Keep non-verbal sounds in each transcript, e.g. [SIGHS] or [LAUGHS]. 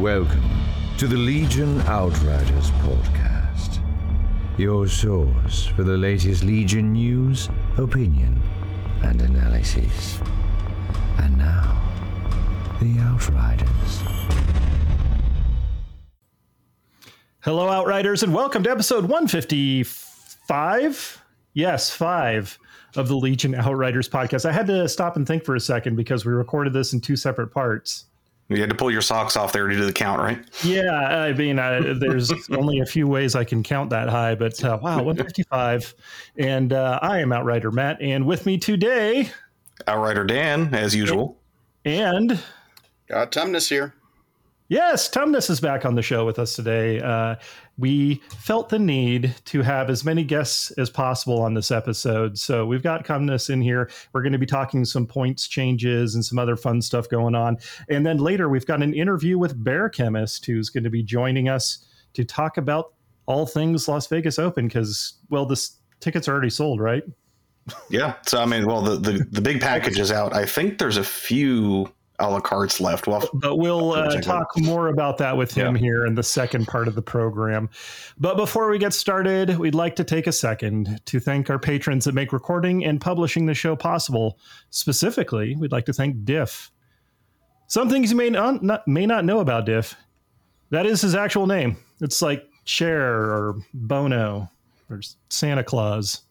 Welcome to the Legion Outriders podcast, your source for the latest Legion news, opinion, and analysis. And now, the Outriders. Hello, Outriders, and welcome to episode 155. Yes, five of the Legion Outriders podcast. I had to stop and think for a second because we recorded this in two separate parts. You had to pull your socks off there to do the count, right? Yeah, I mean, uh, there's [LAUGHS] only a few ways I can count that high, but uh, wow, [LAUGHS] 155. And uh, I am Outrider Matt, and with me today, Outrider Dan, as usual. and Got Tumnus here. Yes, Tumnus is back on the show with us today. Uh, we felt the need to have as many guests as possible on this episode. So we've got Tumnus in here. We're going to be talking some points changes and some other fun stuff going on. And then later, we've got an interview with BearChemist, who's going to be joining us to talk about all things Las Vegas Open because, well, the tickets are already sold, right? Yeah. So I mean, well, the the, the big package is out. I think there's a few a la cartes left. Well, but we'll uh, talk more about that with him Yeah. here in the second part of the program. But before we get started, we'd like to take a second to thank our patrons that make recording and publishing the show possible. Specifically, we'd like to thank Diff. Some things you may not, not may not know about Diff. That is his actual name. It's like Cher or Bono or Santa Claus.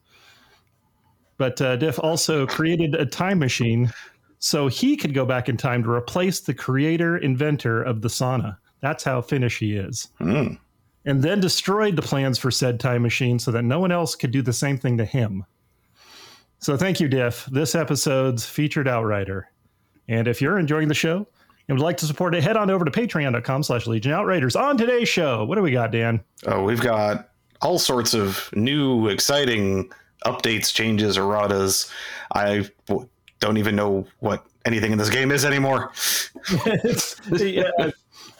But uh, Diff also created a time machine so he could go back in time to replace the creator inventor of the sauna. That's how Finnish he is. hmm. And then destroyed the plans for said time machine so that no one else could do the same thing to him. So thank you, Diff. This episode's featured outrider. And if you're enjoying the show and would like to support it, head on over to patreon.com slash Legion Outriders. On today's show, what do we got, Dan? oh, we've got all sorts of new, exciting updates, changes, erratas. I don't even know what anything in this game is anymore. [LAUGHS] Yeah.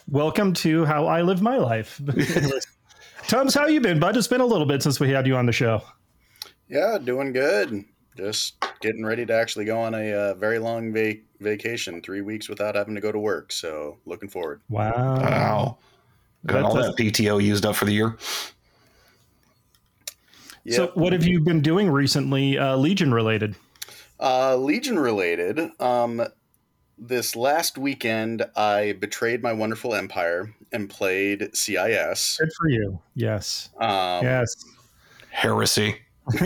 Welcome to how I live my life. Anyways. [LAUGHS] Tums, how you been, bud? It's been a little bit since we had you on the show. Yeah, doing good. Just getting ready to actually go on a uh, very long va- vacation, three weeks without having to go to work. So looking forward. Wow. Wow. Got all that PTO used up for the year. Yeah. So, what have you been doing recently, uh, Legion related? Uh, Legion related. Um, this last weekend, I betrayed my wonderful empire and played CIS. Good for you. Yes. Um, yes. Heresy. [LAUGHS]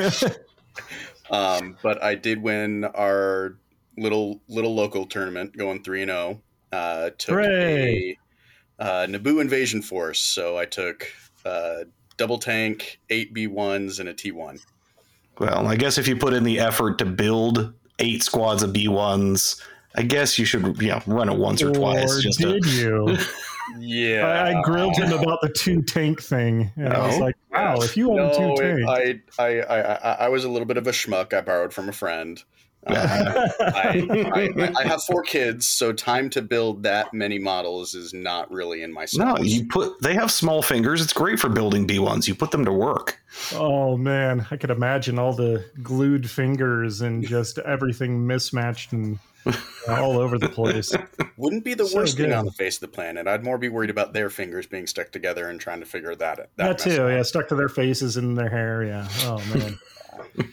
Um, but I did win our little little local tournament, going three and zero. Uh, took Hooray. a uh, Naboo invasion force, so I took uh, double tank, eight B ones, and a T one. Well, I guess if you put in the effort to build eight squads of B1s, I guess you should, you know, run it once or, twice. Or Just to, did you? [LAUGHS] Yeah, I, I grilled him about the two tank thing, and I was oh. like, "Wow, if you own No, two tanks, I, I, I, I, I was a little bit of a schmuck. I borrowed from a friend. Uh, I, I, I have four kids, so time to build that many models is not really in my no, you put, they have small fingers. It's great for building B1s. You put them to work. oh man, I could imagine all the glued fingers and [LAUGHS] just everything mismatched and all over the place." Wouldn't be the So worst good. thing on the face of the planet. I'd more be worried about their fingers being stuck together and trying to figure that that, That too, out. yeah, stuck to their faces and their hair. Yeah. Oh man. [LAUGHS] [LAUGHS]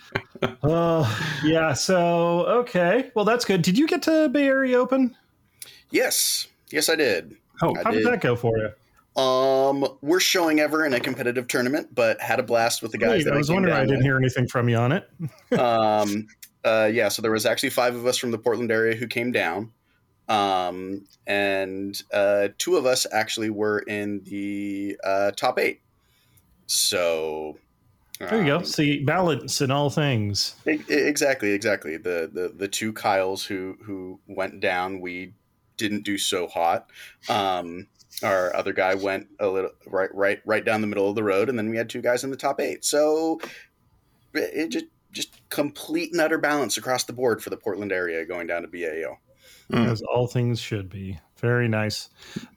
Oh yeah. So okay, well that's good. Did you get to Bay Area Open? Yes, yes, I did. Oh, I How did did. that go for you? Um, we're showing ever in a competitive tournament, but had a blast with the guys. Wait, that I was came wondering. I didn't with. hear anything from you on it. [LAUGHS] [LAUGHS] um, uh, yeah, so there was actually five of us from the Portland area who came down, um, and uh, two of us actually were in the uh, top eight. So There you go. um, See, balance in all things. exactly, exactly. The, the the two Kyles who who went down, we didn't do so hot. Um, our other guy went a little right right right down the middle of the road, and then we had two guys in the top eight. So it, it just just complete and utter balance across the board for the Portland area going down to BAO. Mm. as all things should be. Very nice.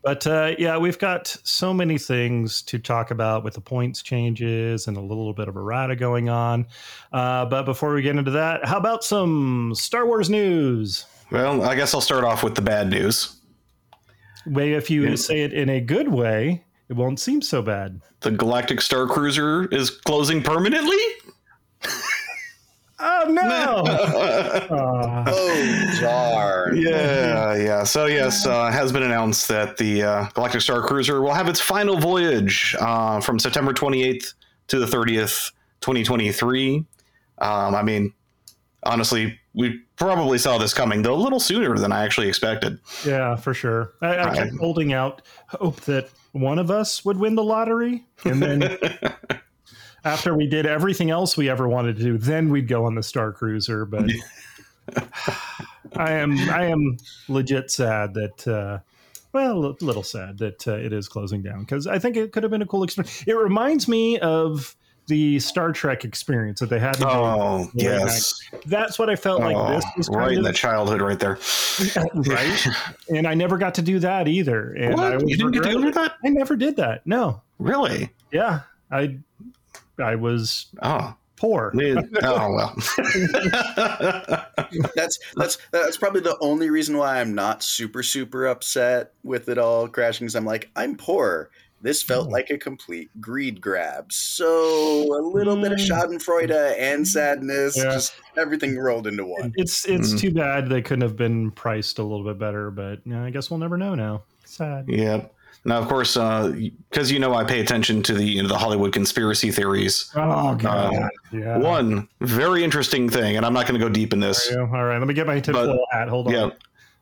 But uh, yeah, we've got so many things to talk about with the points changes and a little bit of errata going on. Uh, but before we get into that, how about some Star Wars news? Well, I guess I'll start off with the bad news. way if you Yeah. say it in a good way, it won't seem so bad. The Galactic Star Cruiser is closing permanently. Oh no! Uh, [LAUGHS] Oh, darn. Yeah, yeah. So yes, uh, has been announced that the uh, Galactic Star Cruiser will have its final voyage uh, from September 28th to the 30th, 2023. Um, I mean, honestly, we probably saw this coming, though a little sooner than I actually expected. yeah, for sure. I, I kept Right. holding out hope that one of us would win the lottery, and then [LAUGHS] after we did everything else we ever wanted to do, then we'd go on the Star Cruiser. But I am I am legit sad that. Uh, well, a little sad that uh, it is closing down because I think it could have been a cool experience. It reminds me of the Star Trek experience that they had. in Oh yes, That's what I felt like Oh, this was right in the childhood, right there. [LAUGHS] right. And I never got to do that either. And what? was You didn't get to do that? I never did that. No. Really? Yeah. I I was Oh, poor. yeah. oh [LAUGHS] well. [LAUGHS] That's that's that's probably the only reason why I'm not super super upset with it all crashing. Because I'm like, I'm poor. This felt Oh. like a complete greed grab. So a little bit of Mm. Schadenfreude and sadness, Yeah. just everything rolled into one. It's it's Mhm. too bad they couldn't have been priced a little bit better, but you know, I guess we'll never know now. Sad. Yeah. Now, of course, because you know I pay attention to the you know, the Hollywood conspiracy theories. Oh god. Um, yeah. One very interesting thing, and I'm not going to go deep in this. There you go. All right, let me get my tinfoil hat. Hold on. Yeah.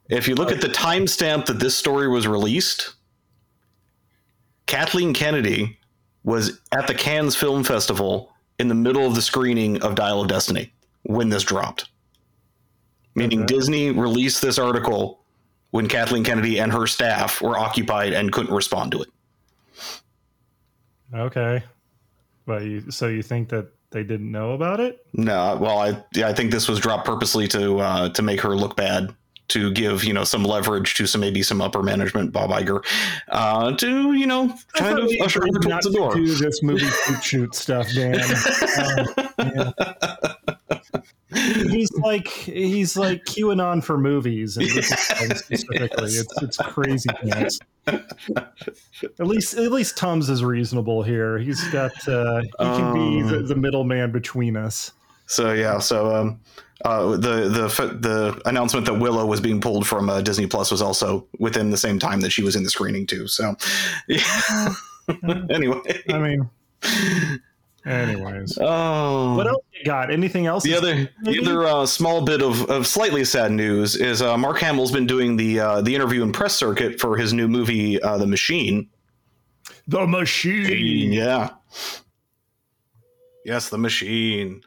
If you look at the timestamp that this story was released, Kathleen Kennedy was at the Cannes Film Festival in the middle of the screening of Dial of Destiny when this dropped. Meaning Okay. Disney released this article when Kathleen Kennedy and her staff were occupied and couldn't respond to it. Okay. But you so you think that they didn't know about it? No, well, I yeah, I think this was dropped purposely to uh, to make her look bad, to give you know some leverage to some maybe some upper management, Bob Iger, uh, to you know kind of usher her not towards the to door. do this movie shoot shoot stuff, Dan. [LAUGHS] Um, yeah. He's like he's like QAnon for movies, and this is specifically, it's [LAUGHS] it's crazy pants. At least at least Tums is reasonable here. He's got uh, he can be the, Um. the middleman between us. So yeah, so um, uh, the the the announcement that Willow was being pulled from uh, Disney Plus was also within the same time that she was in the screening too. So [LAUGHS] yeah. [LAUGHS] anyway, I mean, anyways, oh, what else you got? Anything else? The other, the other uh, small bit of, of slightly sad news is uh, Mark Hamill's been doing the uh, the interview and press circuit for his new movie, uh, The Machine. the machine. Yeah. Yes, The Machine.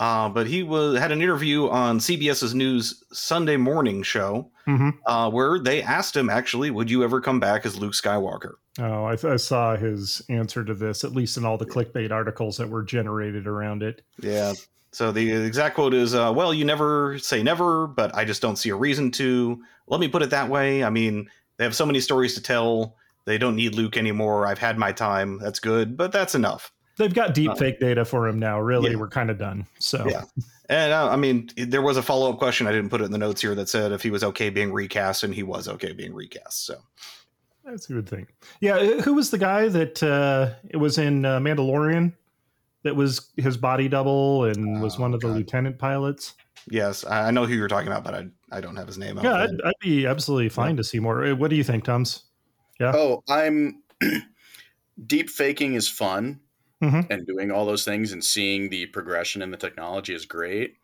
Uh, but he was had an interview on CBS's News Sunday Morning show hmm uh, where they asked him, actually, would you ever come back as Luke Skywalker? Oh, I, I saw his answer to this, at least in all the clickbait articles that were generated around it. Yeah. So the exact quote is, uh, "Well, you never say never, but I just don't see a reason to." Let me put it that way. I mean, they have so many stories to tell. They don't need Luke anymore. I've had my time. That's good, but that's enough. They've got deep Uh, fake data for him now. Really, yeah. we're kind of done. So, Yeah. And uh, I mean, there was a follow up question. I didn't put it in the notes here that said if he was okay being recast, and he was okay being recast. So that's a good thing. Yeah, who was the guy that uh, it was in uh, Mandalorian that was his body double and was Oh, one of the God. lieutenant pilots? yes, I I know who you're talking about, but I I don't have his name. Yeah, I'd, I'd be absolutely fine to see more. Uh, What do you think, Tums? Yeah. Oh, I'm [CLEARS THROAT] deep faking is fun Mhm. and doing all those things and seeing the progression in the technology is great.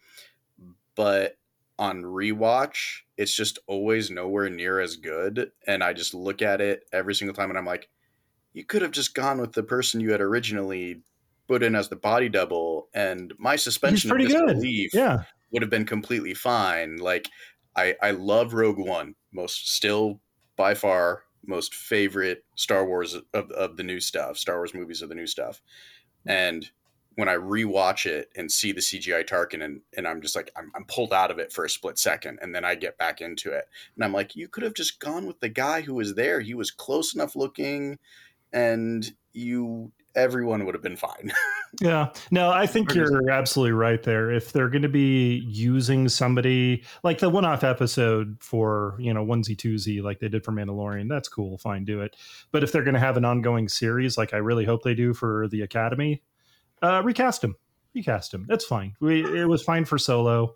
But on rewatch, it's just always nowhere near as good. And I just look at it every single time and I'm like, you could have just gone with the person you had originally put in as the body double. And my suspension of disbelief Yeah, would have been completely fine. Like I I love Rogue One, most still by far most favorite Star Wars of, of the new stuff, Star Wars movies of the new stuff. And when I rewatch it and see the CGI Tarkin and, and I'm just like I'm, I'm pulled out of it for a split second and then I get back into it and I'm like you could have just gone with the guy who was there he was close enough looking and you everyone would have been fine. [LAUGHS] Yeah. No, I think you're absolutely right there. If they're going to be using somebody like the one off episode for, you know, onesie twosie like they did for Mandalorian, that's cool. Fine, do it. But if they're going to have an ongoing series, like I really hope they do for the Academy, uh, recast him. Recast him. That's fine. We, it was fine for Solo,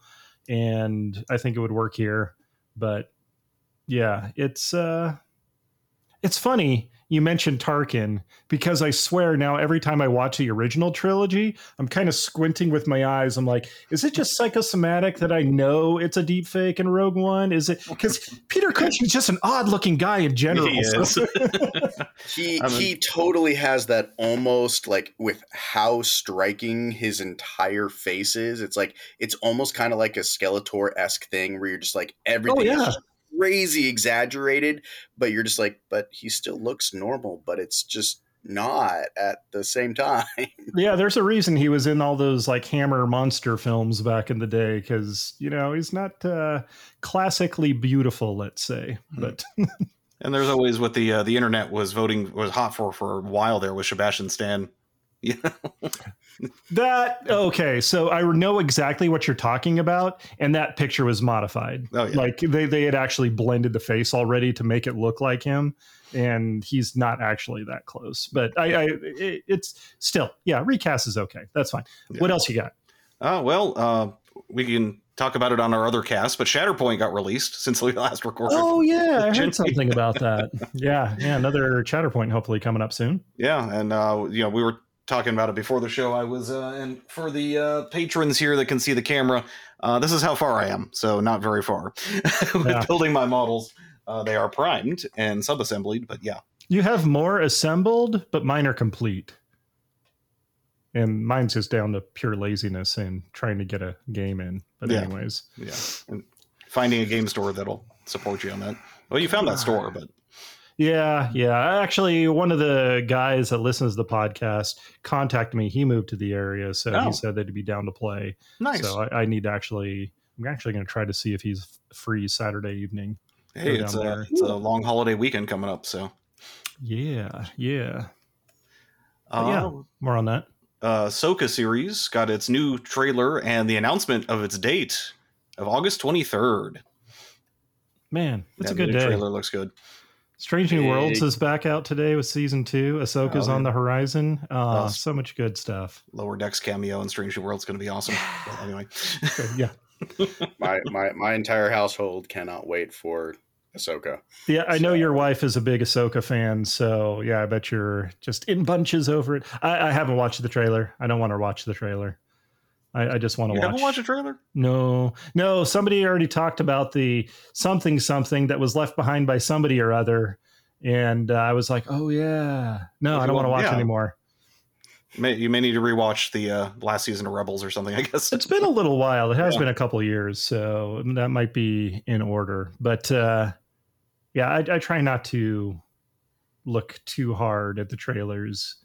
and I think it would work here. But yeah, it's uh, it's funny you mentioned Tarkin because I swear now every time I watch the original trilogy, I'm kind of squinting with my eyes. I'm like, is it just psychosomatic that I know it's a deep fake in Rogue One? Is it because Peter Cushing is just an odd looking guy in general? He is. so- [LAUGHS] He I mean- he totally has that almost like with how striking his entire face is. It's like it's almost kind of like a Skeletor esque thing where you're just like everything oh, yeah. is crazy exaggerated, but you're just like, but he still looks normal, but it's just not at the same time. yeah, [LAUGHS] there's a reason he was in all those like Hammer monster films back in the day because you know he's not uh, classically beautiful, let's say, but [LAUGHS] And there's always what the uh, the internet was voting was hot for for a while there was Sebastian Stan. Yeah, [LAUGHS] That okay, so I know exactly what you're talking about, and that picture was modified. Oh, yeah. Like they they had actually blended the face already to make it look like him, and he's not actually that close. But I, I it, it's still yeah, recast is okay. That's fine. Yeah. What else you got? Oh well, uh, we can talk about it on our other cast, but Shatterpoint got released since we [LAUGHS] last recorded. Oh yeah, I heard [LAUGHS] something about that. Yeah, yeah, another Chatterpoint hopefully coming up soon. Yeah, and uh, you know we were talking about it before the show. I was, uh, and for the uh, patrons here that can see the camera, uh, this is how far I am. So not very far [LAUGHS] with Yeah. building my models. Uh, they are primed and sub-assembled, but yeah, You have more assembled, but mine are complete. And mine's just down to pure laziness and trying to get a game in. But Yeah. anyways, yeah. And finding a game store that'll support you on that. Well, you found that store, but yeah, yeah. Actually, one of the guys that listens to the podcast contacted me. He moved to the area, so Oh. he said that he'd be down to play. nice. So I, I need to actually. I'm actually going to try to see if he's free Saturday evening. hey, it's a, it's a long holiday weekend coming up, so Yeah, yeah. uh, yeah. More on that. uh, Soka series got its new trailer and the announcement of its date of August 23rd. Man, it's Yeah, a good the new day. Trailer looks good. Strange New Worlds is back out today with season two. Ahsoka's Oh, on the horizon. Uh, Oh. so much good stuff. Lower Decks cameo in Strange New World's going to be awesome. But [SIGHS] anyway, [LAUGHS] yeah. my my my entire household cannot wait for Ahsoka. Yeah, I know your wife is a big Ahsoka fan, so yeah, I bet you're just in bunches over it. I, I haven't watched the trailer. I don't want to watch the trailer. I, I just want to you watch. haven't watched a trailer? No, no. Somebody already talked about the something something that was left behind by somebody or other, and uh, I was like, oh yeah. No, I don't want to watch yeah. anymore. May, you may need to rewatch the uh, last season of Rebels or something. I guess. It's been a little while. It has Yeah. been a couple years, so that might be in order. But uh, yeah, I, I try not to look too hard at the trailers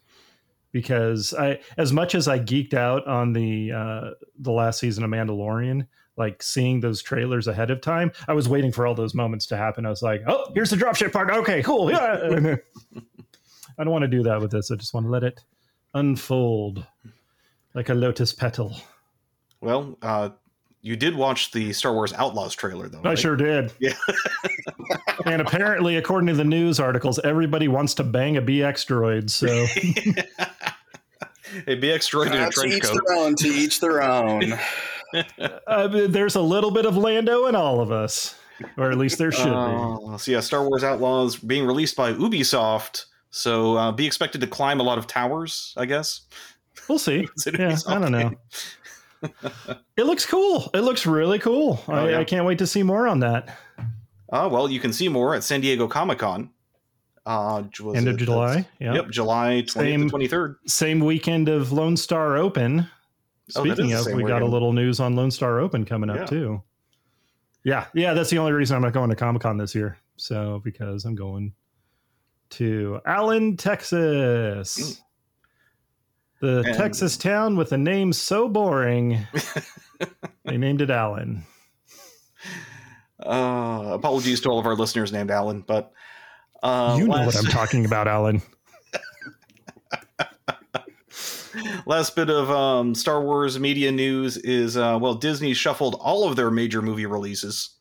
because I, as much as I geeked out on the uh, the last season of Mandalorian, like seeing those trailers ahead of time, I was waiting for all those moments to happen. I was like, oh, here's the dropship part. Okay, cool. Yeah. [LAUGHS] I don't want to do that with this. I just want to let it unfold like a lotus petal. Well, uh, you did watch the Star Wars Outlaws trailer, though. I right? sure did. Yeah. [LAUGHS] and apparently, according to the news articles, everybody wants to bang a BX droid. So [LAUGHS] a BX droid in a Uh, to trench each coat. their own. To each their own. [LAUGHS] uh, there's a little bit of Lando in all of us, or at least there should be. Uh, so yeah, Star Wars Outlaws being released by Ubisoft. So uh, be expected to climb a lot of towers, I guess. We'll see. Yeah, I don't know. [LAUGHS] It looks cool. It looks really cool. Oh, I, yeah. I can't wait to see more on that. Uh, well, you can see more at San Diego Comic Con. Uh, End it? of July. Yeah. Yep, July 20th Same- to 23rd. Same weekend of Lone Star Open. Oh, Speaking the of, we got a little news on Lone Star Open coming up Yeah. too. Yeah, yeah, that's the only reason I'm not going to Comic Con this year. So because I'm going to Allen, Texas. The And- Texas town with a name so boring. [LAUGHS] they named it Allen. Uh, apologies to all of our listeners named Alan, but uh, you know last- what I'm talking about, Alan. [LAUGHS] Last bit of um, Star Wars media news is uh, well, Disney shuffled all of their major movie releases.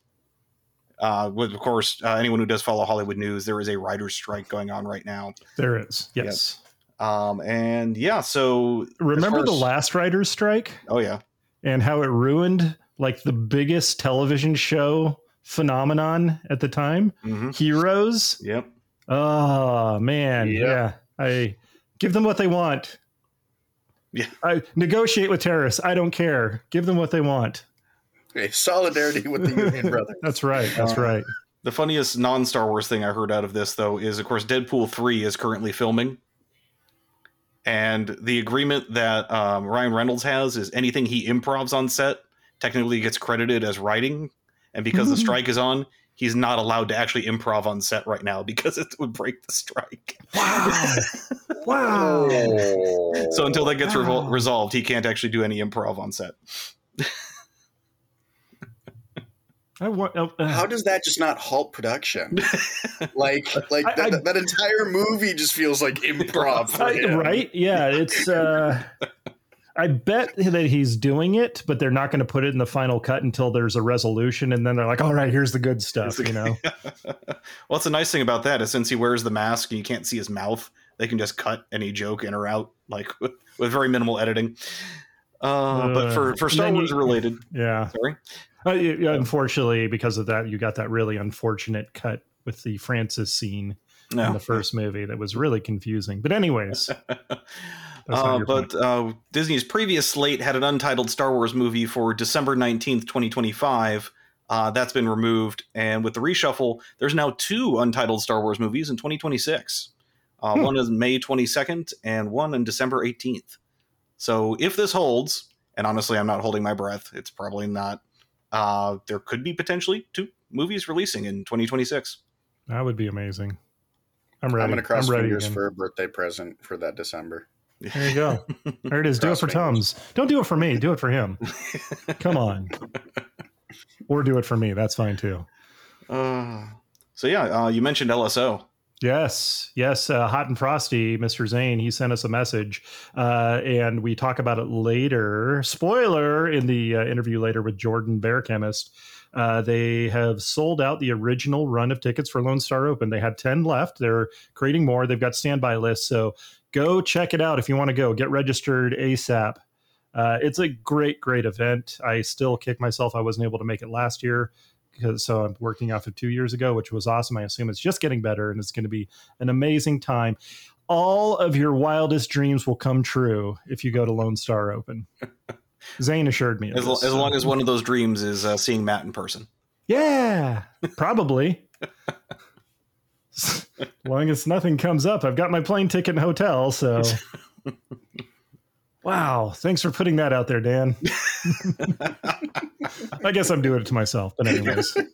Uh, with, of course, uh, anyone who does follow Hollywood news, there is a writer's strike going on right now. There is. Yes. Um, and yeah, so Remember as the last writer's strike Oh yeah, and how it ruined like the biggest television show phenomenon at the time? hmm Heroes. yep. Oh man, Yep. yeah. I give them what they want. Yeah. I negotiate with terrorists. I don't care. Give them what they want. Okay, solidarity with the Union [LAUGHS] Brothers. That's right. That's Uh, right. The funniest non Star Wars thing I heard out of this, though, is of course Deadpool 3 is currently filming. And the agreement that um, Ryan Reynolds has is anything he improvs on set technically gets credited as writing. And because the strike is on, he's not allowed to actually improv on set right now because it would break the strike. Wow. [LAUGHS] wow. So until that gets revol- resolved, he can't actually do any improv on set. [LAUGHS] I want. oh, uh, How does that just not halt production? [LAUGHS] like, like I- that, I- that entire movie just feels like [LAUGHS] improv. I- right? Yeah. It's. uh I bet that he's doing it, but they're not going to put it in the final cut until there's a resolution, and then they're like, "All right, here's the good stuff," you know. [LAUGHS] well, what's the nice thing about that is since he wears the mask and you can't see his mouth, they can just cut any joke in or out, like with, with very minimal editing. Uh, but for for Star then you- Wars related, Yeah. sorry, Uh, y- yeah, unfortunately, because of that, you got that really unfortunate cut with the Francis scene in the first movie that was really confusing. But anyways, [LAUGHS] Uh, but uh, Disney's previous slate had an untitled Star Wars movie for December 19th, 2025. Uh, that's been removed. And with the reshuffle, there's now two untitled Star Wars movies in 2026. Uh, Hmm. One is May 22nd and one on December 18th. So if this holds, and honestly, I'm not holding my breath, it's probably not, uh, there could be potentially two movies releasing in 2026. that would be amazing. I'm ready. I'm gonna cross I'm ready fingers again. for a birthday present for that December. There you go. [LAUGHS] There it is. do it for fingers. Tums. Don't do it for me. Do it for him. Come on. [LAUGHS] Or do it for me. That's fine too. Uh, so yeah, uh, you mentioned LSO. Yes, yes, uh, hot and frosty, Mr. Zane. He sent us a message, uh, and we talk about it later. Spoiler in the uh, interview later with Jordan BearChemist. Uh, they have sold out the original run of tickets for Lone Star Open. They had ten left. They're creating more. They've got standby lists, so go check it out if you want to go. Get registered ASAP. Uh, it's a great, great event. I still kick myself. I wasn't able to make it last year because so I'm working off of two years ago, which was awesome. I assume it's just getting better and it's going to be an amazing time. All of your wildest dreams will come true if you go to Lone Star Open. [LAUGHS] Zane assured me. of As, this, as so- long as one of those dreams is uh, seeing Matt in person. Yeah, probably. [LAUGHS] as long as nothing comes up, I've got my plane ticket and hotel. So, [LAUGHS] wow. Thanks for putting that out there, Dan. [LAUGHS] I guess I'm doing it to myself, but anyways. [LAUGHS]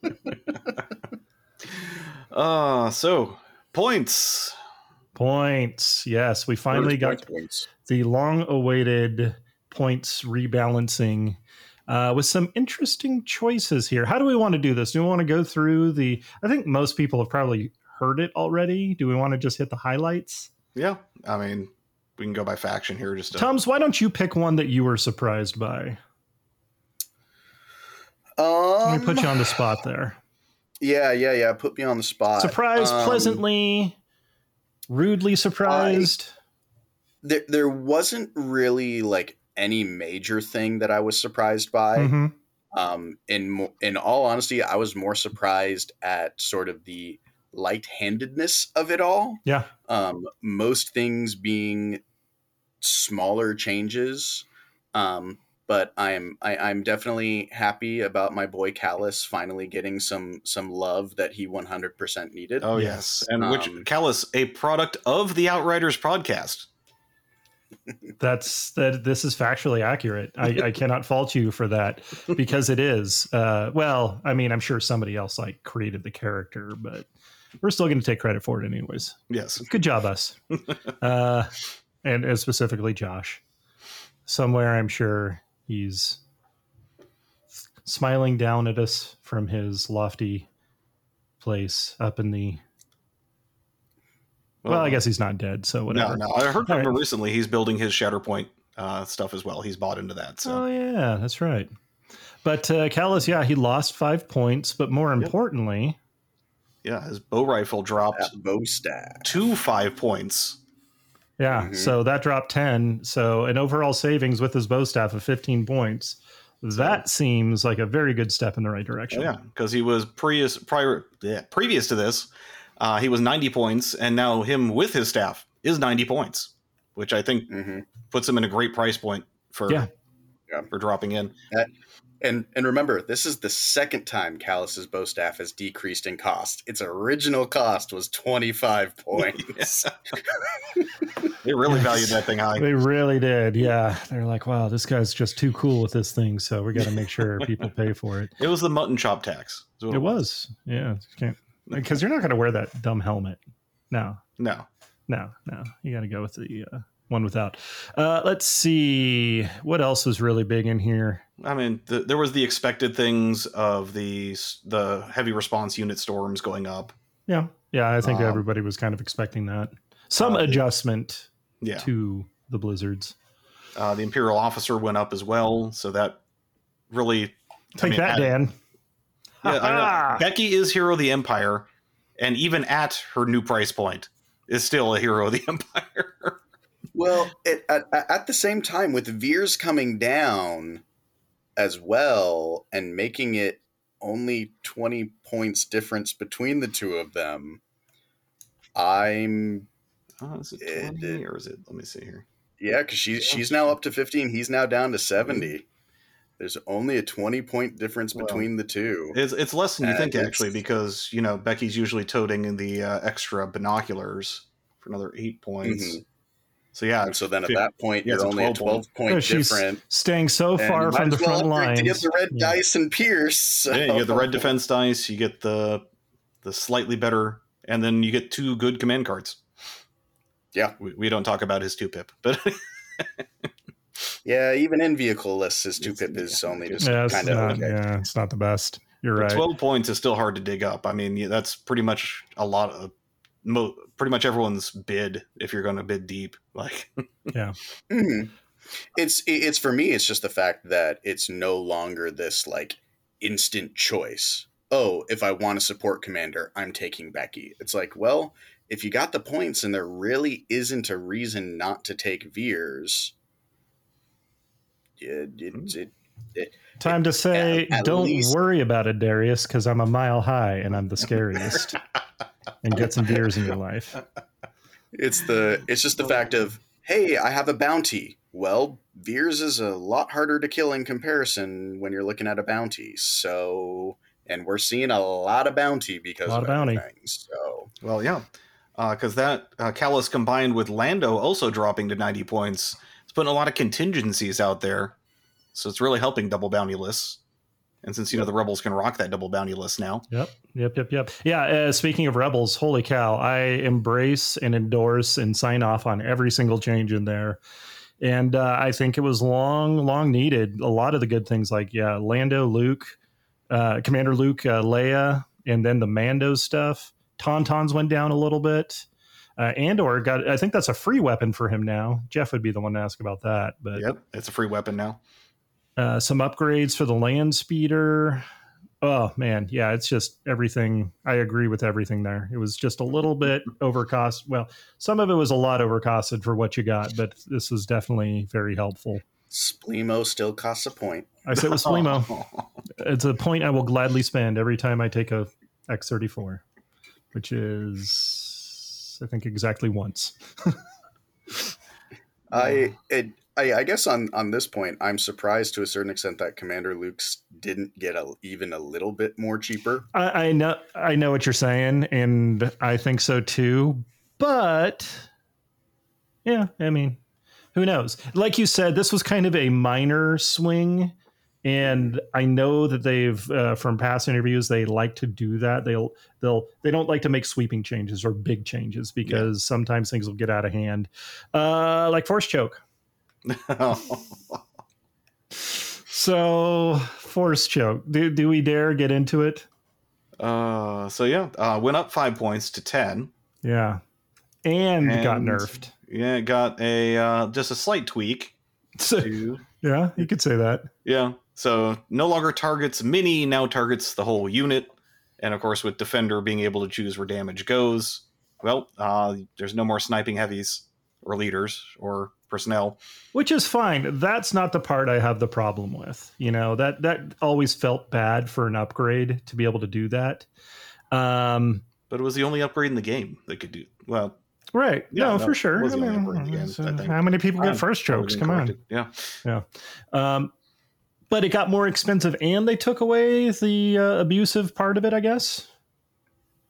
Uh, so points. Points. Yes, we finally got points, the long-awaited points rebalancing uh, with some interesting choices here. How do we want to do this? Do we want to go through the? I think most people have probably heard it already. Do we want to just hit the highlights? Yeah, I mean, we can go by faction here. Just to, Tums, why don't you pick one that you were surprised by? Let Um, me put you on the spot there. Yeah, yeah, yeah. Put me on the spot. Surprised, Um, pleasantly, rudely surprised. There, there wasn't really like any major thing that I was surprised by. Mhm. Um, in in all honesty, I was more surprised at sort of the light-handedness of it all. Yeah. Um, most things being smaller changes. Um, but I'm I, I'm definitely happy about my boy Callus finally getting some some love that he 100% needed. oh Yes. yes, and which Um, Callus, a product of the Outriders podcast. [LAUGHS] That's that. This is factually accurate. I, I cannot fault you for that because it is. Uh, well, I mean, I'm sure somebody else like created the character, but we're still going to take credit for it anyways. Yes, Good job, us, [LAUGHS] uh, and, and specifically Josh. Somewhere, I'm sure he's smiling down at us from his lofty place up in the Well, I guess he's not dead, so whatever. no. No. I heard from All him recently. He's building his Shatterpoint uh, stuff as well. He's bought into that. So Oh yeah, that's right. But uh, Callus, yeah, he lost five points, but more importantly, yeah, his bow rifle dropped That bow staff. to five points. Yeah, Mhm. so that dropped ten. So an overall savings with his bow staff of fifteen points. That seems like a very good step in the right direction. Yeah, because he was previous prior yeah, previous to this, uh, he was ninety points, and now him with his staff is ninety points, which I think hmm puts him in a great price point for Yeah. Yeah. for dropping in. And and remember, this is the second time Callus's bow staff has decreased in cost. Its original cost was twenty five [LAUGHS] points. They really valued that thing high. They really did. Yeah. They're like, wow, this guy's just too cool with this thing. So we got to make sure people pay for it. [LAUGHS] It was the mutton chop tax. is what It was. Yeah. Because you're not going to wear that dumb helmet. No, No, no, no. You got to go with the uh, one without. Uh, let's see. What else was really big in here? I mean, the, there was the expected things of the the heavy response unit storms going up. Yeah. Yeah. I think Um, everybody was kind of expecting that. Some uh, adjustment Yeah, to the blizzards. uh, the imperial officer went up as well, so that really Take mean, that, at- Dan. Yeah, I know. [LAUGHS] Becky is hero of the Empire, and even at her new price point, is still a hero of the [LAUGHS] Empire. Well, it, at, at the same time, with Veers coming down as well and making it only 20 points difference between the two of them, I'm, oh, is it It- 20 or is it? Let me see here. yeah, because she's, she's now up to 15. He's now down to 70. There's only a 20 point difference Well, between the two. It's it's less than you Uh, think actually, because you know Becky's usually toting the uh, extra binoculars for another eight points. Mhm. So yeah, And so then at that point, yeah, you're only at 12 12 point Yeah, she's different. staying so far from the as well front upgrade lines. To get the red Yeah. dice and Pierce. So. yeah, you get the red defense dice, you get the the slightly better, and then you get two good command cards. Yeah. we, we don't talk about his two pip, but [LAUGHS] Yeah, even in vehicle lists, his two pip is only just Yeah, it's kind of not, okay. yeah, it's not the best. You're But right. 12 points is still hard to dig up. I mean, that's pretty much a lot of mo- pretty much everyone's bid if you're going to bid deep. Like, [LAUGHS] Mhm. It's it's for me. It's just the fact that it's no longer this like instant choice. Oh, if I want to support Commander, I'm taking Becky. It's like, well, if you got the points and there really isn't a reason not to take Veers, it, it, it, Time to say, at don't least- worry about it, Darius, because I'm a mile high and I'm the scariest. [LAUGHS] and get some beers in your life. [LAUGHS] It's the it's just the fact of hey, I have a bounty. Well, Veers is a lot harder to kill in comparison when you're looking at a bounty. So, and we're seeing a lot of bounty because Lot of of bounty. everything. So, well, yeah, because that uh, Callus combined with Lando also dropping to 90 points, it's putting a lot of contingencies out there. So it's really helping double bounty lists. And since you know the rebels can rock that double bounty list now, Yep, yep, yep, yep. Yeah. Uh, speaking of rebels, holy cow! I embrace and endorse and sign off on every single change in there, and uh, I think it was long, long needed. A lot of the good things, like yeah, Lando, Luke, uh, Commander Luke, uh, Leia, and then the Mando stuff. Tauntauns went down a little bit. Uh, Andor got. I think that's a free weapon for him now. Jeff would be the one to ask about that, but yep, it's a free weapon now. Uh, some upgrades for the land speeder. Oh man, yeah, it's just everything. I agree with everything there. It was just a little bit overcost. Well, some of it was a lot overcosted for what you got, but this was definitely very helpful. Splemo still costs a point. I said with Splemo, [LAUGHS] it's a point I will gladly spend every time I take a X34, which is I think exactly once. [LAUGHS] I it I, I guess on on this point, I'm surprised to a certain extent that Commander Luke's didn't get a, even a little bit more cheaper. I, I know I know what you're saying, and I think so too. But yeah, I mean, who knows? Like you said, this was kind of a minor swing, and I know that they've uh, from past interviews they like to do that. They'll they'll they don't like to make sweeping changes or big changes because sometimes things will get out of hand, uh, like force choke. [LAUGHS] So force choke. Do do we dare get into it? uh, so yeah, uh, went up five points to 10. Yeah. and, got nerfed. Yeah, it got a uh, just a slight tweak. So, To, [LAUGHS] yeah, you could say that. yeah, so no longer targets mini, now targets the whole unit. And of course, with defender being able to choose where damage goes, well, uh, there's no more sniping heavies or leaders or personnel. which is fine. That's not the part i have the problem with. You know that that always felt bad for an upgrade to be able to do that. Um But it was the only upgrade in the game that could do well. right. Yeah, no, no, for sure. I mean, upgrade in the game, so think. how many people get first totally come on. yeah. Yeah, um but it got more expensive and they took away the uh, abusive part of it i guess?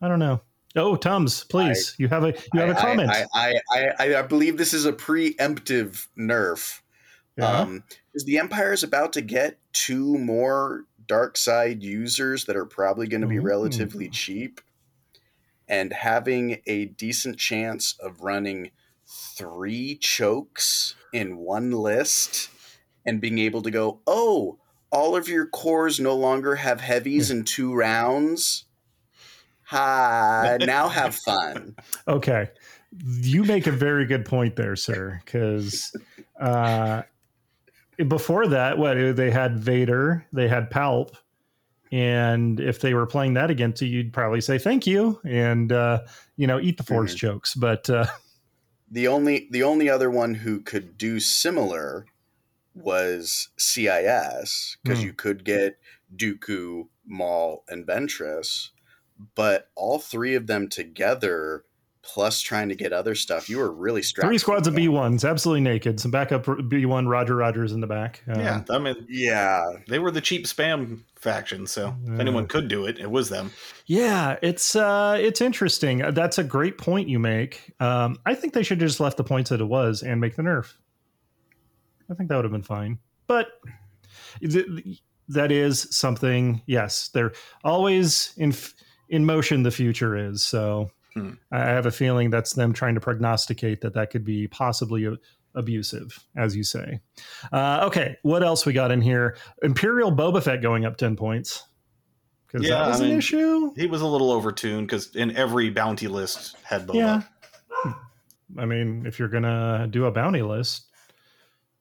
I don't know oh tums please you have a you have a I- comment I, I, I, I, I believe this is a preemptive nerf. yeah. Um, is the Empire is about to get two more dark side users that are probably going to be Ooh. relatively cheap, and having a decent chance of running three chokes in one list, and being able to go, oh, all of your cores no longer have heavies in two rounds. Ha! [LAUGHS] Now have fun. Okay. You make a very good point there, sir. Because uh, before that, what they had Vader, they had Palp, and if they were playing that against you, you'd probably say thank you and uh, you know eat the force Mhm. chokes. But uh, the only the only other one who could do similar was CIS because Hmm. you could get Dooku, Maul, and Ventress, but all three of them together, plus trying to get other stuff, you were really strapped. three squads of b1s absolutely naked. Some backup B one Roger Rogers in the back. Um, yeah. I mean, Yeah, they were the cheap spam faction, so if anyone could do it, it was them. Yeah, it's uh it's interesting. That's a great point you make. Um, I think they should have just left the points that it was and make the nerf. I think that would have been fine. But th- that is something. Yes, they're always in f- in motion. The future is so. Hmm. I have a feeling that's them trying to prognosticate that that could be possibly a- abusive, as you say. Uh, okay, what else we got in here? Imperial Boba Fett going up ten points because Yeah, that was I an issue. He was a little overtuned because in every bounty list had Boba. Yeah. I mean, if you're gonna do a bounty list,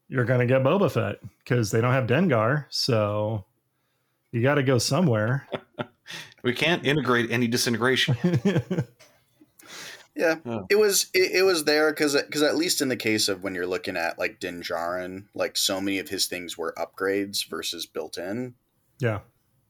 you're gonna get Boba Fett because they don't have Dengar, so you got to go somewhere. [LAUGHS] We can't integrate any disintegration. yeah. Yeah. It was it, it was there because because at least in the case of when you're looking at like Din Djarin, like so many of his things were upgrades versus built in. yeah,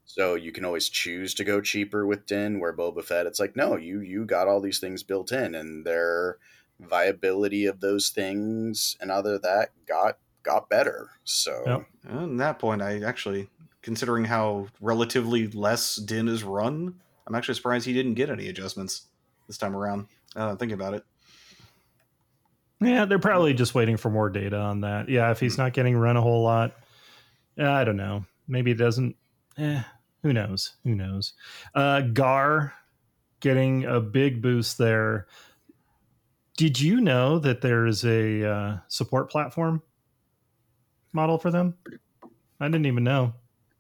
So you can always choose to go cheaper with Din, where Boba Fett, it's like, no, you you got all these things built in, and their viability of those things and other that got got better. So Yep. On that point, I actually, considering how relatively less Din is run, I'm actually surprised he didn't get any adjustments this time around. Uh, thinking about it, yeah, they're probably just waiting for more data on that. Yeah, if he's not getting run a whole lot, I don't know. Maybe it doesn't. Eh, who knows? Who knows? Uh, Gar getting a big boost there. Did you know that there is a uh, support platform model for them? I didn't even know,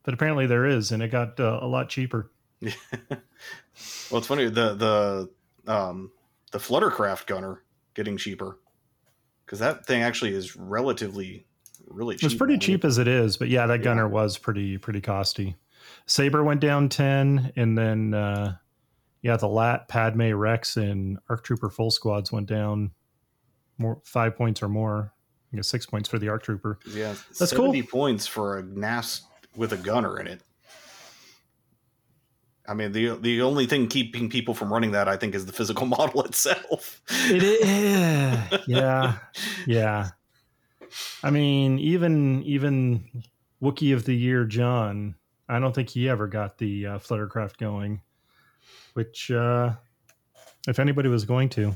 but apparently there is, and it got uh, a lot cheaper. Yeah. [LAUGHS] well, it's funny the the um, the Fluttercraft gunner getting cheaper because that thing actually is relatively really cheap. It's pretty cheap as it is, but yeah, that Yeah. gunner was pretty pretty costly. Saber went down ten, and then uh, yeah, the Lat, Padme, Rex, and Arc Trooper full squads went down more five points or more. I guess six points for the Arc Trooper. Yeah, That's cool. points for a NAS with a gunner in it. I mean, the the only thing keeping people from running that, I think, is the physical [LAUGHS] model itself. It is, yeah, yeah. I mean, even even Wookie of the Year John, I don't think he ever got the uh, Fluttercraft going. Which, uh, if anybody was going to,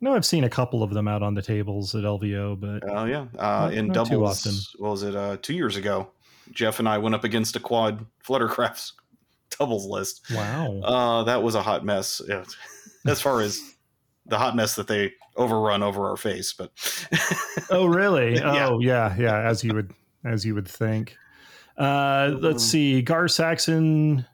no, I've seen a couple of them out on the tables at LVO, but Oh yeah, uh, Not- in not too doubles. often. What was it? Uh, two years ago, Jeff and I went up against a quad Fluttercraft's [LAUGHS] doubles list. wow, Uh, that was a hot mess. Yeah. [LAUGHS] As far as the hot mess that they overrun over our face, but [LAUGHS] oh really? Yeah. Oh yeah, yeah. As you would as you would think. Uh, let's see, Gar Saxon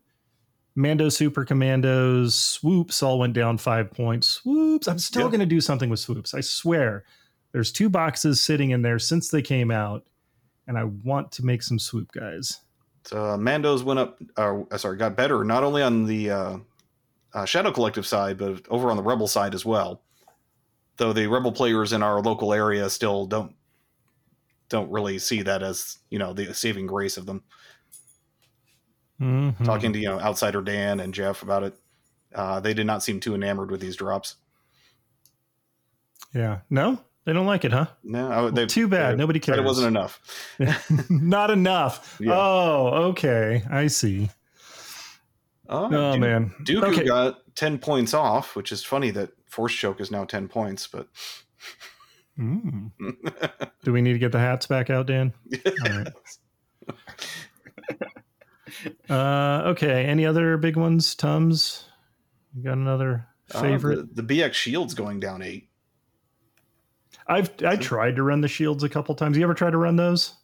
Mando Super Commandos, swoops all went down five points. Swoops. I'm still going to do something with swoops. I swear. There's two boxes sitting in there since they came out, and I want to make some swoop guys. So uh, Mando's went up, or uh, sorry, got better not only on the uh, uh, Shadow Collective side, but over on the Rebel side as well. Though the Rebel players in our local area still don't don't really see that as you know the saving grace of them. Mhm. Talking to you know Outsider Dan and Jeff about it, uh, they did not seem too enamored with these drops. Yeah. No, they don't like it, huh? No, I, they, Too bad. Nobody cares. it wasn't enough. [LAUGHS] Not enough. Yeah. Oh, okay. I see. Uh, Oh, Dooku- man. Dooku Okay. got ten points off, which is funny that Force Choke is now ten points, but Mm. Do we need to get the hats back out, Dan? [LAUGHS] Right. Uh, okay. Any other big ones? Tums? You got another Uh, favorite? the, the BX Shield's going down eight. I've I tried to run the shields a couple times. You ever try to run those